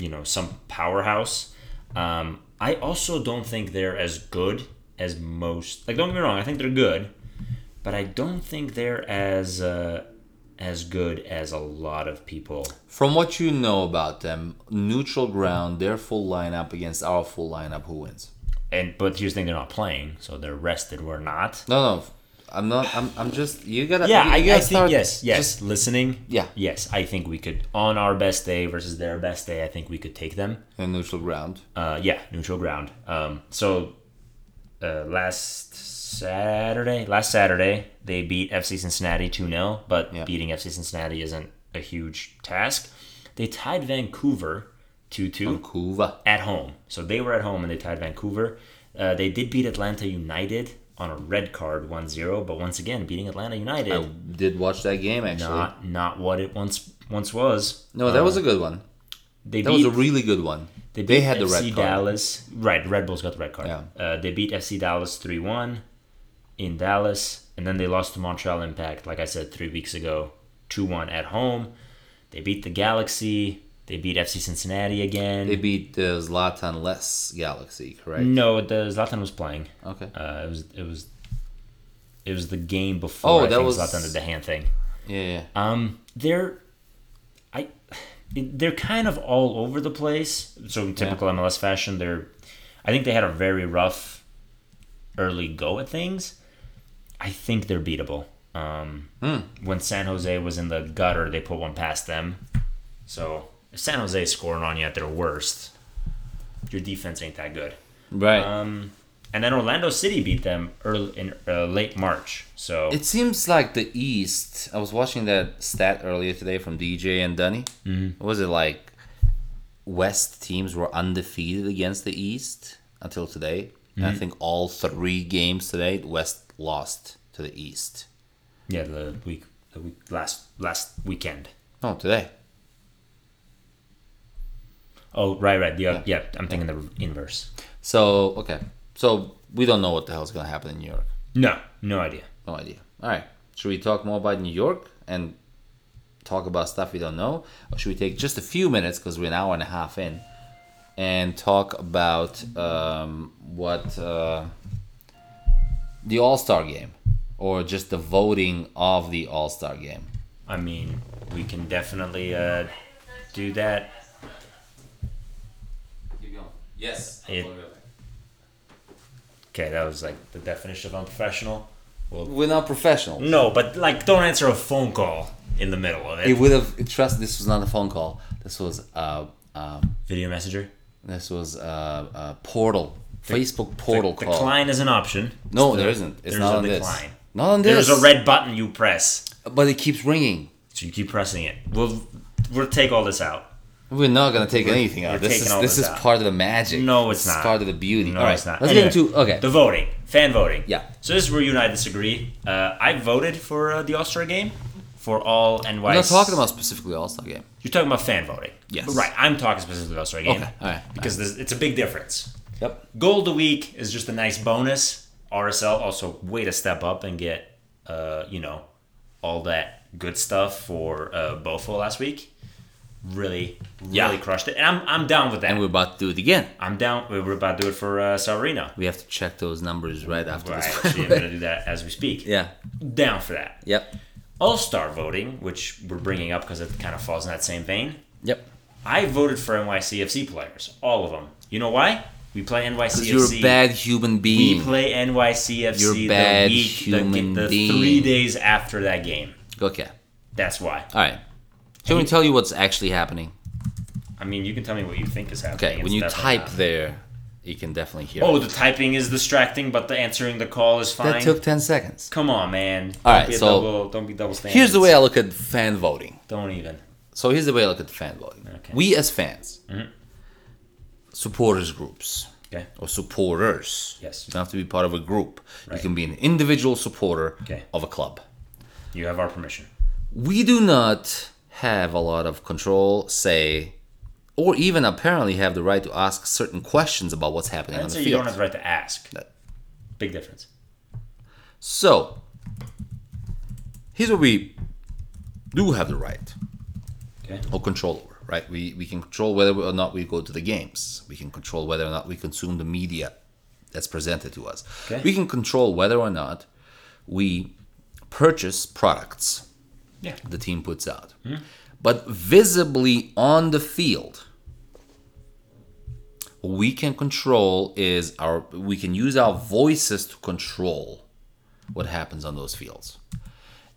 you know, some powerhouse. Um, I also don't think they're as good as most. Like, don't get me wrong, I think they're good, but I don't think they're as uh, as good as a lot of people.
From what you know about them, neutral ground, their full lineup against our full lineup, who wins?
And but here's the thing: they're not playing, so they're rested. We're not.
No, no, I'm not. I'm. I'm just. You gotta.
Yeah,
you,
I,
you
I
gotta
think
start
yes, yes.
just-
listening,
Yeah.
yes. I think we could on our best day versus their best day. I think we could take them.
in neutral ground.
Uh, yeah, neutral ground. Um, so uh, last Saturday, last Saturday they beat FC Cincinnati two 0 but
Yeah.
beating FC Cincinnati isn't a huge task. They tied Vancouver two two
Kuva.
at home. So they were at home and they tied Vancouver. Uh, they did beat Atlanta United on a red card 1-0, but once again, beating Atlanta United
I did watch that game actually.
not not what it once once was.
no, that was a good one.
They
That
beat
was a really good one.
they,
They, had the red card.
Dallas. Right, Red Bulls got the red card.
Yeah.
Uh, they beat FC Dallas 3-1 in Dallas and then they lost to Montreal Impact like I said 3 weeks ago 2-1 at home. They beat the Galaxy. They beat FC Cincinnati again.
They beat the Zlatan less Galaxy, correct?
no, the Zlatan was playing.
Okay.
Uh, it was it was it was the game before
Oh,
I
that
think
was-
Zlatan did the hand thing.
Yeah, yeah.
Um, they're, I, they're kind of all over the place. So in typical MLS fashion, they're, I think they had a very rough, early go at things. I think they're beatable. Um, when San Jose was in the gutter, they put one past them. So if San Jose is scoring on you at their worst, your defense ain't that good.
Right.
Um, and then Orlando City beat them early in uh, late March. So
it seems like the East. I was watching that stat earlier today from DJ and Dunny. Mm-hmm. Was it like West teams were undefeated against the East until today?
Mm-hmm.
I think all three games today, West lost to the East.
Yeah, the week, the week last last weekend.
No, today.
Oh, right, right. Yeah, yeah. I'm thinking the inverse.
So okay. So we don't know what the hell's gonna happen in New York.
No, no idea.
No idea. All right. Should we talk more about New York and talk about stuff we don't know, or should we take just a few minutes because we're an hour and a half in, and talk about um, what uh, the All Star game, or just the voting of the All Star game?
I mean, we can definitely uh, do that.
Keep going. Yes.
It- Okay, that was like the definition of unprofessional.
Well, We're not professionals.
No, but like, don't answer a phone call in the middle of it.
It would have. Trust. This was not a phone call. This was uh, um,
Video messenger.
this was uh, uh, portal. Facebook portal
the,
call.
Decline is an option.
No,
It's
there
the-
isn't. It's
there's
not
a
on this.
decline.
Not on this.
There's a red button you press,
But it keeps ringing.
so you keep pressing it. We'll we'll take all this out.
We're not gonna take anything out. This is this
this
is
out.
part of the magic.
No, it's
This is
not.
part of the beauty.
No,
All right,
it's not.
let's
Anyway,
get into okay.
The voting, fan voting.
Yeah.
So this is where you and I disagree. Uh, I voted for uh, the All Star game for all NY.
We're not talking about specifically All Star game.
You're talking about fan voting.
Yes.
Right. I'm talking specifically All Star game.
Okay, all right,
Because there's it's a big difference.
Yep.
Goal of the week is just a nice bonus. RSL also way to step up and get, uh, you know, all that good stuff for uh, Bofo last week. Really, really
Yeah.
crushed it, and I'm I'm down with that.
And we're about to do it again.
I'm down. We're about to do it for uh, Savarino.
We have to check those numbers right after
Right,
this.
actually, I'm gonna do that as we speak.
yeah.
Down for that.
Yep.
All star voting, which we're bringing up because it kind of falls in that same vein.
Yep.
I voted for NYCFC players, all of them. You know why? We play
Because
NYCFC.
you're a bad human being.
We play NYCFC
You're
the
bad
week, the,
human
the
being.
three days after that game.
Okay.
That's why.
All right. Shall we tell you what's actually happening?
I mean, you can tell me what you think is happening.
Okay.
It's
When you type
not.
there, you can definitely hear.
Oh,
it.
the typing is distracting, but the answering the call is fine.
that took ten seconds.
Come on, man.
All
Don't
right,
be a
so
double, don't be double standards.
Here's the way I look at fan voting.
Don't even.
So here's the way I look at fan voting.
Okay. Mm-hmm.
We as fans, supporters groups,
Okay.
or supporters.
Yes.
You don't have to be part of a group.
Right.
You can be an individual supporter
Okay.
of a club.
You have our permission.
We do not have a lot of control, say, or even apparently have the right to ask certain questions about what's happening on
I'd
the
say you
field.
don't have the right to ask. Big difference.
So, here's what we do have the right
Okay.
or control over, right? We, we can control whether or not we go to the games. We can control whether or not we consume the media that's presented to us.
Okay.
We can control whether or not we purchase products
Yeah.
the team puts out. But visibly on the field, we can control is our we can use our voices to control what happens on those fields.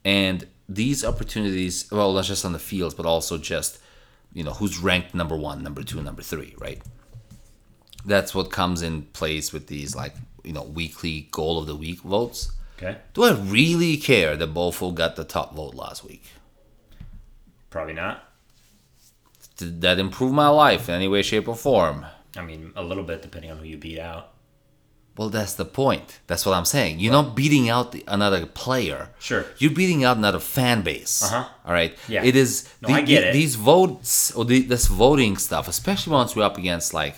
And these opportunities, well, not just on the fields, but also just, you know, who's ranked number one, number two, number three, right? That's what comes in place with these like, you know, weekly goal of the week votes.
Okay.
Do I really care that Bofo got the top vote last week?
Probably not.
Did that improve my life in any way, shape, or form?
I mean, a little bit depending on who you beat out.
Well, that's the point. That's what I'm saying. You're not beating out the, another player.
Sure.
You're beating out another fan base.
Uh-huh.
All right.
Yeah.
It is.
No, I get it.
These votes or the, this voting stuff, especially once we're up against like,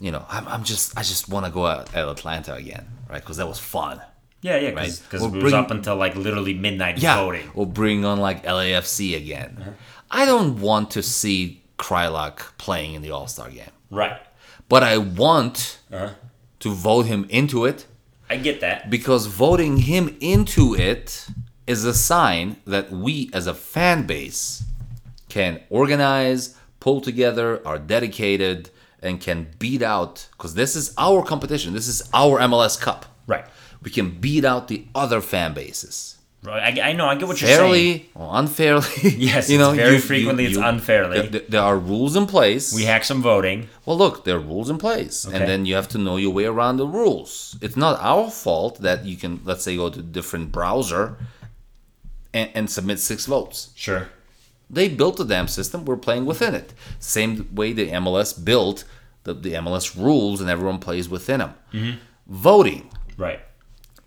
you know, I'm, I'm just I just want to go out at Atlanta again, right? Because that was fun.
Yeah, yeah,
Right.
because
We'll
it was
bring-
up until like literally midnight voting.
Yeah.
voting.
Or bring on like LAFC again.
Uh-huh.
I don't want to see Kreilach playing in the All Star game,
Right.
but I want
Uh-huh.
to vote him into it
I get that.
because voting him into it is a sign that we as a fan base can organize, pull together, are dedicated, and can beat out because this is our competition. This is our MLS Cup.
Right.
We can beat out the other fan bases
Right. I, I know. I get what you're saying.
fairly or unfairly.
Yes, you it's very frequently it's unfairly.
There, there- there are rules in place.
We hack some voting.
Well, look, there are rules in place,
Okay.
and then you have to know your way around the rules. It's not our fault that you can, let's say, go to a different browser and, and submit six votes.
Sure.
They built the damn system. We're playing within it. Same way the MLS built the, the MLS rules, and everyone plays within them.
Mm-hmm.
Voting
Right.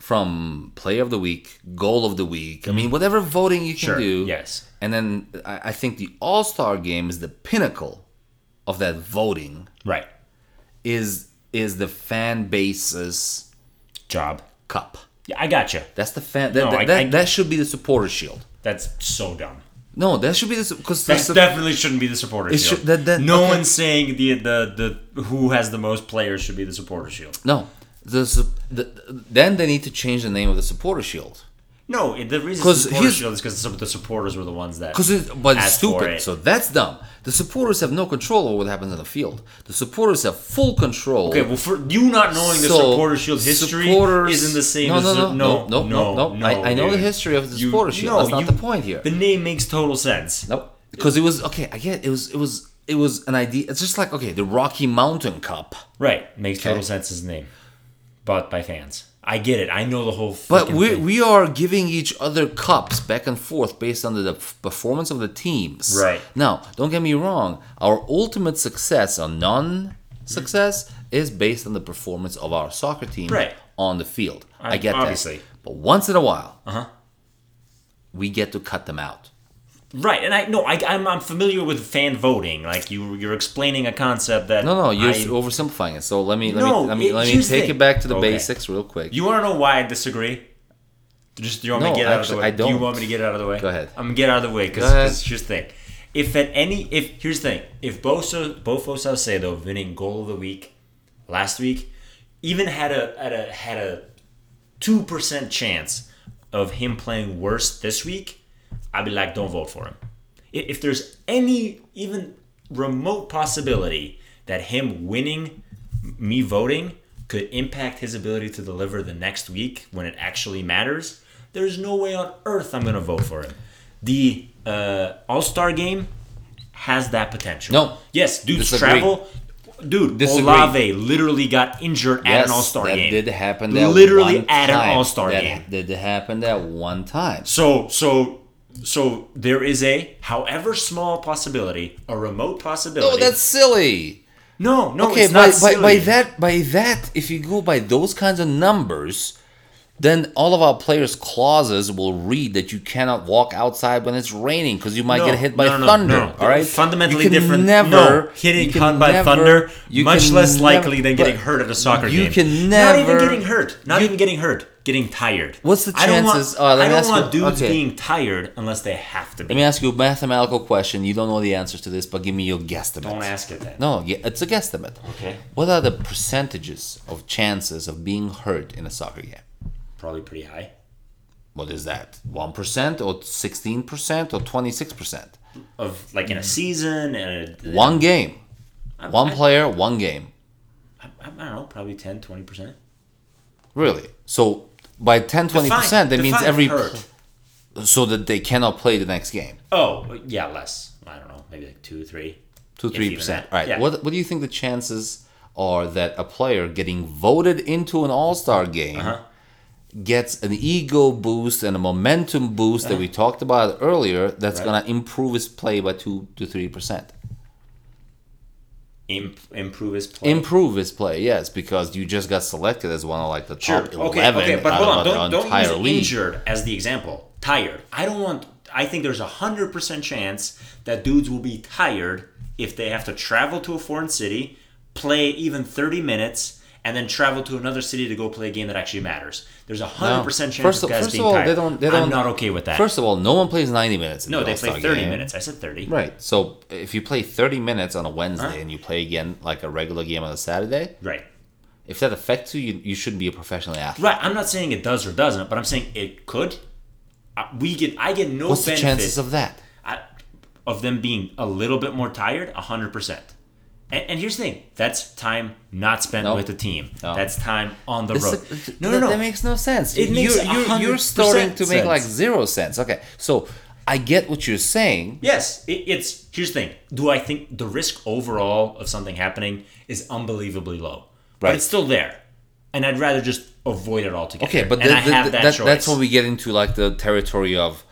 From Player of the Week, Goal of the Week. I mean, mm. whatever voting you can
Sure.
do.
Yes.
And then I, I think the All Star Game is the pinnacle of that voting.
Right.
Is is the fan base's
Job.
cup?
Yeah, I gotcha.
That's the fan. That,
No,
that,
I-
that,
I-
that should be the supporter shield.
That's so dumb.
No, that should be the because
That definitely shouldn't be the supporter shield.
should- that- that-
no
okay.
one's saying the, the the who has the most players should be the supporter shield.
no. The, the then they need to change the name of the supporter shield
No, it- the reason
'Cause
it's supporter shield is because the supporters were the ones that.
because it, but it's stupid.
it.
So that's dumb. The supporters have no control over what happens on the field. The supporters have full control.
Okay, well, for you not knowing the supporter shield history isn't the same
no,
as
no,
the-
no, no, no, no,
no.
I, I know the history of the
You-
supporter shield.
no,
That's not
you-
the point here.
The name makes total sense.
Nope. Because it was okay. I get it. it was it was it was an idea. It's just like okay, the Rocky Mountain Cup.
Right, makes total sense as a name, bought by fans. I get it. I know the whole.
But we
thing.
we are giving each other cups back and forth based on the, performance of the teams.
Right.
Now, don't get me wrong. Our ultimate success or non-success is based on the performance of our soccer team
Right.
on the field. I,
I-
get
obviously.
that. But once in a while,
Uh-huh.
we get to cut them out.
Right, and I no, I, I'm I'm familiar with fan voting. Like you, you're explaining a concept that
No, no, you're
I-
oversimplifying it. So let me let
No,
me let me
it-
let me take it back to the
Okay.
basics real quick.
You want to know why I disagree? Just you want me to get out of the way?
I
Do you
don't.
want me to get out of the way?
Go ahead.
I'm gonna get out of the way because here's the thing: if at any if here's the thing, if Bosa Bofo Saucedo winning goal of the week last week, even had a had a had a two percent chance of him playing worse this week, I'd be like, don't vote for him. If there's any even remote possibility that him winning, me voting, could impact his ability to deliver the next week when it actually matters, there's no way on earth I'm gonna vote for him. The uh, All Star game has that potential.
No.
Yes, dudes
Disagree.
travel. Dude,
Disagree.
Olave literally got injured at an All Star game.
that did happen. That
Literally at an. All-Star game.
that
game.
Did happen that one time.
So so so there is a however small possibility, a remote possibility.
Oh, that's silly.
no, no,
Okay, by,
not
by, by that by that, if you go by those kinds of numbers, then all of our players' clauses will read that you cannot walk outside when it's raining because you might
No,
get hit by
no, no,
thunder. All right,
fundamentally
You can
different.
Never
no, getting
you can
caught by thunder, much less
never-
likely than getting hurt at a soccer
you
game.
You can never.
not even getting hurt. Not
you-
even getting hurt. Getting tired.
What's the
I don't want-
chances- uh,
I don't want
you-
dudes
okay.
being tired unless they have to be.
Let me ask you a mathematical question. You don't know the answer to this, but give me your guesstimate.
don't ask it then.
No, it's a guesstimate.
Okay.
What are the percentages of chances of being hurt in a soccer game?
Probably pretty high.
What is that? One percent or sixteen percent or twenty six percent?
Of like in a season and a,
One game,
I-
one
I-
player, one game.
I, I don't know, probably 10, 20 percent.
Really? So by 10 20 percent, that means every
hurt.
so that they cannot play the next game.
Oh, yeah, less. I don't know, maybe like two, three.
Two three percent. All right.
Yeah.
What What do you think the chances are that a player getting voted into an All Star game
Uh-huh.
Gets an ego boost and a momentum boost that we talked about earlier? That's
Uh-huh. Right.
gonna improve his play by two to three percent.
Imp, improve his play.
Improve his play, yes, because you just got selected as one of like the
Sure.
top
Okay.
eleven
Okay. But hold on. Don't,
the
don't use
league.
injured as the example. Tired. I don't want. I think there's a hundred percent chance that dudes will be tired if they have to travel to a foreign city, play even thirty minutes, and then travel to another city to go play a game that actually matters. There's a hundred percent chance
First
of guys
first
being
of all,
tired.
they don't- they don't-
I'm not okay with that.
First of all, no one plays ninety minutes. In
no,
the
they play
All-Star
thirty
game.
minutes. I said thirty.
Right. So if you play 30 minutes on a Wednesday and you play again like a regular game on a Saturday,
Right.
if that affects you, you, you shouldn't be a professional athlete.
Right. I'm not saying it does or doesn't, but I'm saying it could. We get. I get no
What's the chances of that?
I, of them being a little bit more tired. hundred percent. And, and here's the thing: that's time not spent
No.
with the team.
No.
That's time on the road. No,
that,
no, no.
That makes no sense.
It makes
you're, you're,
100%
you're starting to make like zero sense. Okay. So I get what you're saying.
Yes, it, it's here's the thing. Do I think the risk overall of something happening is unbelievably low?
Right.
But it's still there, and I'd rather just avoid it altogether.
Okay, but
and
th-
I have
th-
that,
that- that's when we get into like the territory of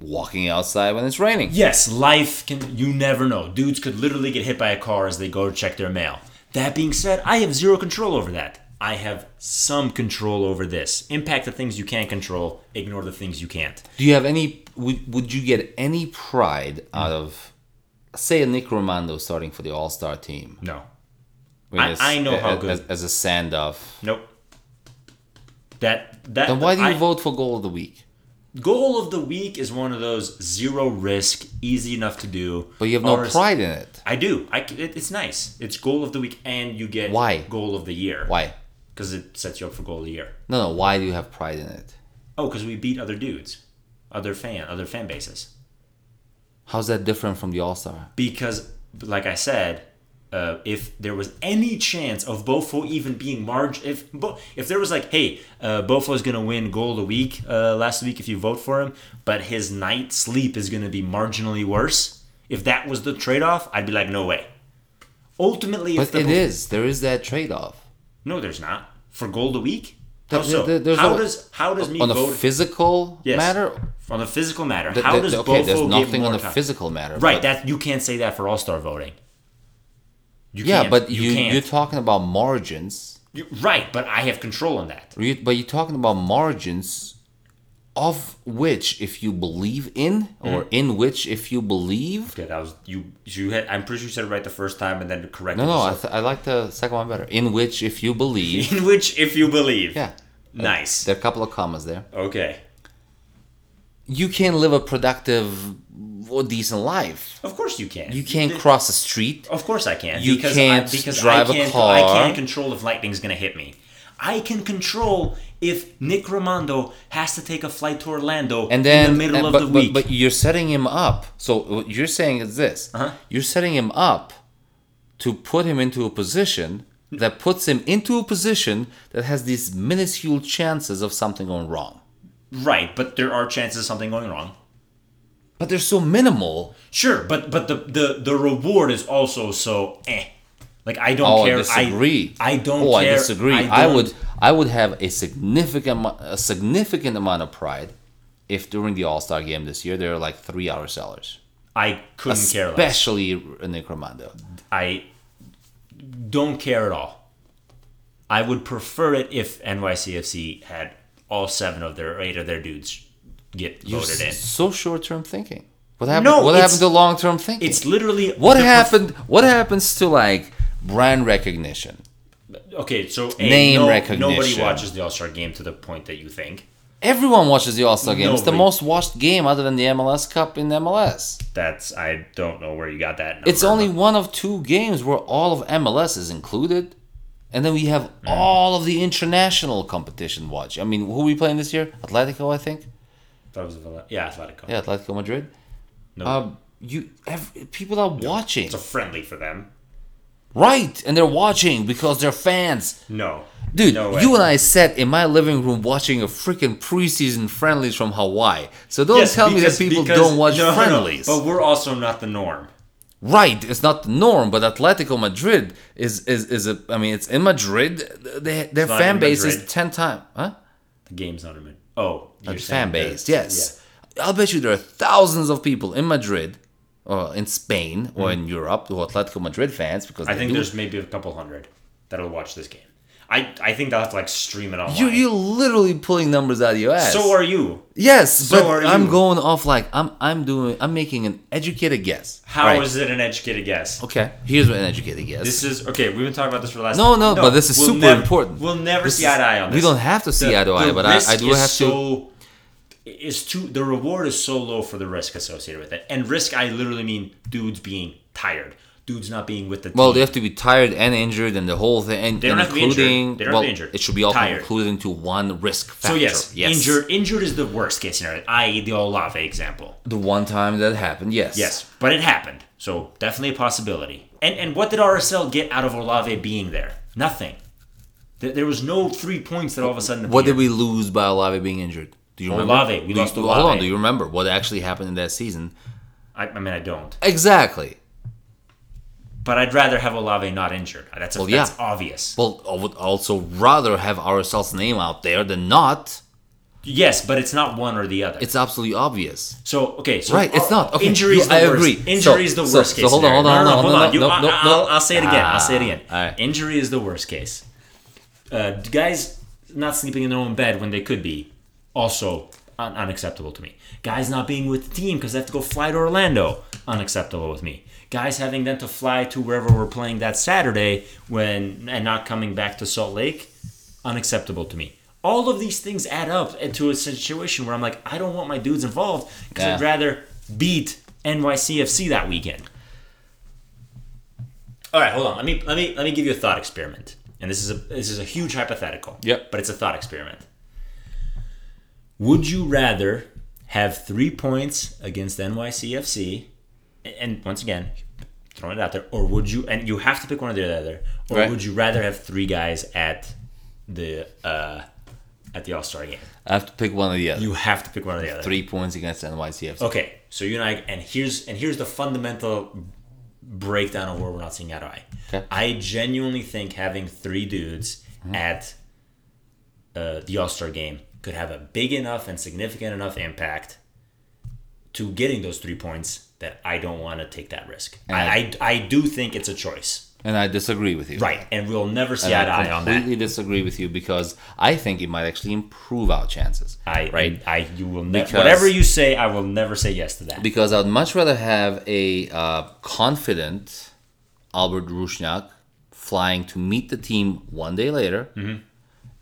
walking outside when it's raining.
Yes, life can. You never know. Dudes could literally get hit by a car as they go to check their mail. That being said, I have zero control over that. I have some control over this. Impact the things you can control. Ignore the things you can't.
Do you have any? Would, would you get any pride mm. out of, say, a Nick Rimando starting for the All Star team?
No.
mean,
I-
as-
I know how
as,
good-
as, as a send off.
Nope. That that.
Then why do you
I-
vote for goal of the week?
Goal of the week is one of those zero risk, easy enough to do.
But you have no pride in it.
I do. I it, it's nice. It's goal of the week, and you get
Why?
goal of the year.
Why?
Because it sets you up for goal of the year.
No, no. Why do you have pride in it?
Oh, because we beat other dudes, other fan, other fan bases.
How's that different from the All Star?
because like I said, uh, if there was any chance of Bofo even being margin, if Bo- if there was like, hey, uh, Bofo's gonna win goal of the week uh, last week if you vote for him, but his night sleep is gonna be marginally worse. If that was the trade off, I'd be like, no way. Ultimately, if
But
the
it is. There is that trade off.
no, there's not for goal of the week. How
There-
so?
there-
how
no-
does how does me
On a
vote
physical
Yes.
matter,
on the physical matter?
th-
how
th-
does
okay,
Bofo
there's nothing on the
time?
physical matter.
Right, that you can't say that for All Star voting. You
yeah, but you, you are talking about margins.
You- right, but I have control on that.
You- But you're talking about margins of which, if you believe in, or
Mm-hmm.
in which, if you believe.
Okay, that was you. You had. I'm pretty sure you said it right the first time, and then correct
No, no, I, th- I like the second one better. In which, if you believe.
In which, if you believe.
yeah.
Nice.
There are a couple of commas there.
Okay.
You can't live a productive or decent life.
Of course you can.
You can't
The-
cross the street.
Of course I can.
You
because
can't
I, because
drive a
I can't,
car.
I can't control if lightning's gonna hit me. I can control if Nick Rimando has to take a flight to Orlando
And then,
in the middle
and-
of
but,
the
but-
week.
But, you're setting him up. So what you're saying is this:
Uh-huh.
you're setting him up to put him into a position that puts him into a position that has these minuscule chances of something going wrong.
Right, but there are chances of something going wrong.
But they're so minimal.
Sure, but but the the, the reward is also so eh. Like I don't
Oh,
care.
I disagree.
I, I don't
oh,
care.
I disagree. I,
don't-
would I would have a significant a significant amount of pride if during the All Star game this year there are like three hour sellers,
I couldn't care less.
especially Nick Rimando.
I don't care at all. I would prefer it if NYCFC had all seven of their eight of their dudes get
You're
voted in.
so short term thinking. What happened?
No,
what happened to long term thinking?
It's literally
what happened? What happens to like brand recognition?
Okay, so A,
Name
no-
recognition.
Nobody watches the All Star game to the point that you think.
Everyone watches the All Star game. It's the most watched game other than the MLS Cup in MLS.
That's I don't know where you got that. Number,
It's only one of two games where all of MLS is included. And then we have
Hmm.
all of the international competition watch. I mean, who are we playing this year? Atletico, I think.
That was Villa- yeah, Atletico.
Yeah, Atletico Madrid.
No,
Um, you people are watching,
it's a friendly for them.
right? And they're watching because they're fans.
No,
Dude,
no
you and I sat in my living room watching a freaking preseason friendlies from Hawaii. So don't
Yes,
tell me that people
because-
don't watch
no, no, no.
friendlies.
But we're also not the norm.
Right, it's not the norm, but Atletico Madrid is is is a. I mean, it's in Madrid. They, their
not
fan
in
base is ten times. Huh?
The game's not a minute. Oh, you're
The fan base, yes. I'll bet you there are thousands of people in Madrid, or in Spain, or hmm. in Europe who are Atletico Madrid fans because.
I think
do.
there's maybe a couple hundred that'll watch this game. I, I think they'll have to like stream it online.
You you're literally pulling numbers out of your ass.
so are you.
yes,
so
but
are
I'm going off like I'm I'm doing I'm making an educated guess.
How is
Right.
it an educated guess?
Okay, here's what an educated guess.
This is okay. We've been talking about this for the last.
No, no, no but this is super
never-
important.
We'll never
This
see
is-
eye to eye on this.
we don't have to see eye to eye, but I- I do
is
have to-
So, is too the reward is so low for the risk associated with it, and risk I literally mean dudes being tired, dudes not being with the team.
Well, they have to be tired and injured, and the whole thing, and,
They don't
and
have to be injured.
including.
They don't have
well,
to be injured.
it should be all
Tired.
included into one risk factor.
so yes, injured. Injured is the worst case scenario, i.e., the Olave example.
The one time that happened, yes.
Yes, but it happened, so definitely a possibility. And and what did RSL get out of Olave being there? Nothing. There, was no three points that all of a sudden.
What did we lose by Olave being injured? Do you remember?
Olave, we
Do you-
lost
Hold on. Do you remember what actually happened in that season?
I, I mean, I don't.
Exactly.
But I'd rather have Olave not injured. That's, a,
Well,
that's obvious.
Well, I would also rather have RSL's name out there than not.
Yes, but it's not one or the other.
It's absolutely obvious.
so okay, so
Right, it's not. Okay,
Injury is the
I agree.
Injury is the
so-
worst
so
case.
hold on, hold on,
no, no,
hold on,
hold on.
no,
You-
no,
I-
no,
I'll, say it again. I'll say it
Ah,
again. Injury is the worst case. Uh, guys not sleeping in their own bed when they could be, also un- unacceptable to me. Guys not being with the team because they have to go fly to Orlando, unacceptable with me. Guys having then to fly to wherever we're playing that Saturday when and not coming back to Salt Lake, unacceptable to me. All of these things add up into a situation where I'm like, I don't want my dudes involved because
Yeah.
I'd rather beat NYCFC that weekend. All right, hold on. Let me let me let me give you a thought experiment. And this is a this is a huge hypothetical.
Yep.
But it's a thought experiment. Would you rather have three points against NYCFC, and once again, throwing it out there, or would you? And you have to pick one or the other. Or
Right.
would you rather have three guys at the uh, at the All Star game?
I have to pick one or the other.
You have to pick one or the other.
Three points against NYCFC.
Okay, so you and I, and here's and here's the fundamental breakdown of where we're not seeing eye to eye.
Okay.
I genuinely think having three dudes
Mm-hmm.
at uh, the All Star game could have a big enough and significant enough impact to getting those three points that I don't want to take that risk. I, I I do think it's a choice,
And I disagree with you.
right? And we'll never see eye to
I
eye on that.
completely disagree with you because I think it might actually improve our chances.
I
right.
I, I you will never whatever you say, I will never say yes to that.
Because I'd much rather have a uh, confident Albert Rusnák flying to meet the team one day later
Mm-hmm.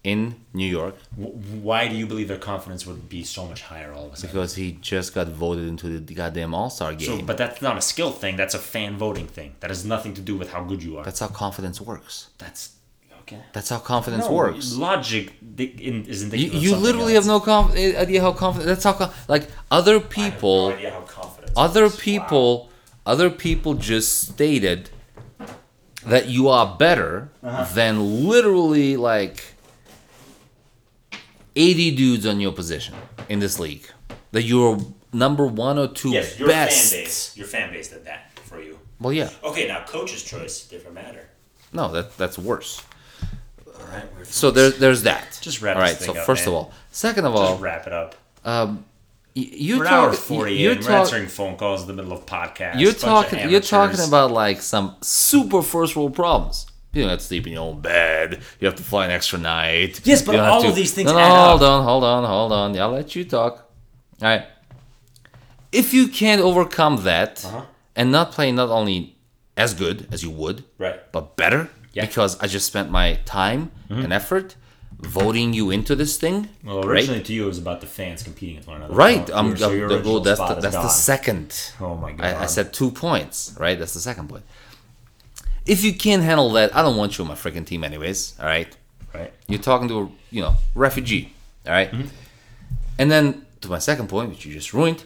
In New York
Why do you believe their confidence would be so much higher all of a sudden?
because he just got voted into the goddamn All Star game.
So, but that's not a skill thing. That's a fan voting thing. That has nothing to do with how good you are.
That's how confidence works.
That's okay.
That's how confidence
No,
Works.
Logic di- in, is
You, you literally
else.
have no conf- idea how confident. That's how like other people.
no idea how confident.
other
works. Wow.
people other people just stated that you are better
Uh-huh.
than literally like 80 dudes on your position in this league that you're number one or two
Yes, your
best
fan base. Your fan base did that for you.
well yeah
Okay, now coach's choice, different matter.
no that that's worse
All right, we're
so there, there's that
Just wrap
all right so
up,
first
man.
of all second of all
just wrap it up.
um you
We're an hour
talk,
forty
you're
in. We're
talk,
answering phone calls in the middle of podcasts.
You're talking. You're talking about like some super first world problems. You don't have to sleep in your own bed. You have to fly an extra night.
Yes, but all
to-
of these things
No, no, hold
up.
on, hold on, hold on. I'll let you talk. All right. If you can't overcome that
Uh-huh.
and not play not only as good as you would,
right.
but better,
Yeah.
because I just spent my time and effort voting you into this thing.
Well,
right?
originally to you it was about the fans competing with one another.
Right.
So
I'm,
so
the-
original
well, that's the, that's the second.
Oh my god.
I, I said two points, right? That's the second point. If you can't handle that, I don't want you on my freaking team, anyways. All right,
right.
you're talking to a you know refugee, all right?
Mm-hmm.
And then to my second point, which you just ruined,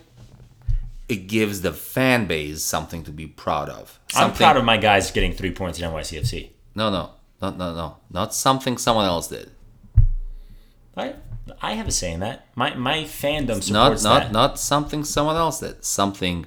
it gives the fan base something to be proud of.
I'm proud of my guys getting three points in NYCFC.
No, no, no, no, no, not something someone else did.
I I have a saying that. My my fandom supports
Not not
that.
not something someone else did. Something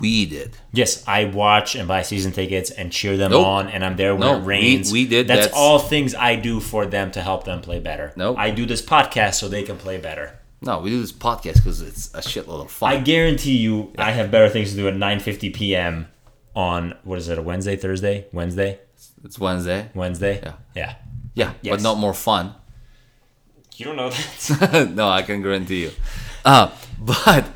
we did.
Yes, I watch and buy season tickets and cheer them
Nope.
on, and I'm there when
No,
it
we-
rains.
we did,
That's,
that's-
all things I do for them to help them play better.
Nope.
I do this podcast so they can play better.
No, we do this podcast because it's a shitload of fun.
I guarantee you, I have better things to do at 9:50 p.m. on what is it? A Wednesday, Thursday, Wednesday,
it's Wednesday.
Wednesday.
Yeah.
yeah.
Yeah,
Yes.
but not more fun.
You don't know that.
no, I can guarantee you. Uh, but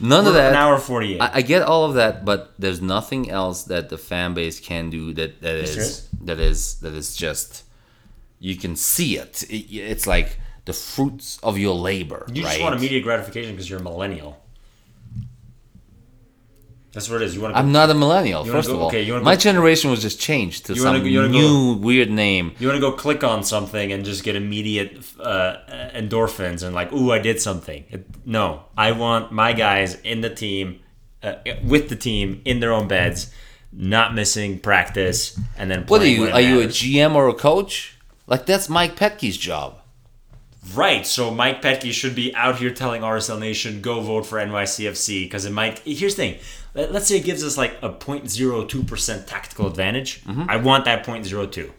none of
We're an
that.
hour 48.
I, I get all of that, but there's nothing else that the fan base can do that that is
is.
that is that is just you can see it. it it's like the fruits of your labor.
you
right?
just want immediate gratification because you're a millennial. That's what it is. You want to.
I'm not a millennial. First
go-
of all,
okay, you
my
go-
generation was just changed to some
go- you wanna go-
new weird name.
You want to go click on something and just get immediate uh, endorphins and like, ooh, I did something. It, no, I want my guys in the team, uh, with the team in their own beds, not missing practice, and then playing.
What are you? Are you a. GM or a coach? Like that's Mike Petke's job.
Right? So Mike Petke should be out here telling RSL Nation, go vote for NYCFC because it might. Here's the thing. Let- Let's say it gives us like a 0.02 percent tactical advantage. Mm-hmm. I want that 0.02.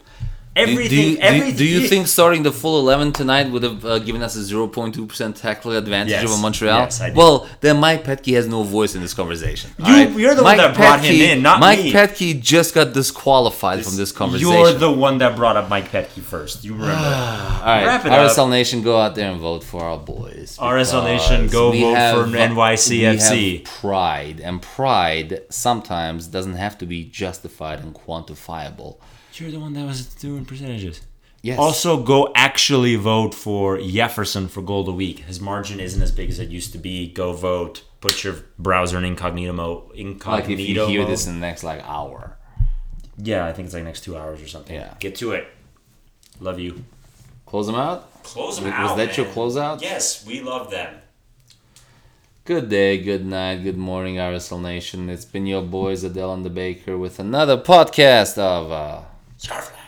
Do,
Everything.
do, you, do,
everything.
do you think starting the full 11 tonight would have uh, given us a 0.2% tactical advantage
Yes.
over Montreal?
Yes, I do.
well, then Mike Petke has no voice in this conversation.
You-
right?
you're the one that brought him in, not
Mike
me.
Mike Petke just got disqualified from this conversation.
You're the one that brought up Mike Petke first. You remember?
all right,
wrap it up.
RSL Nation, go out there and vote for our boys.
RSL Nation, go vote
have-
for NYCFC.
We have pride, and pride sometimes doesn't have to be justified and quantifiable.
You're the one that was doing percentages.
Yes.
Also, go actually vote for Jefferson for goal of week. His margin isn't as big as it used to be. Go vote. Put your browser in incognito mode. Incognito
like if you hear
mode.
this in the next like hour.
yeah, I think it's like next two hours or something.
Yeah.
Get to it. Love you.
Close them out.
Close
them Was out, Was that your man. closeout?
Yes, we love them.
Good day, good night, good morning, RSL Nation. It's been your boys Adele and the Baker with another podcast of uh,
Starfleet.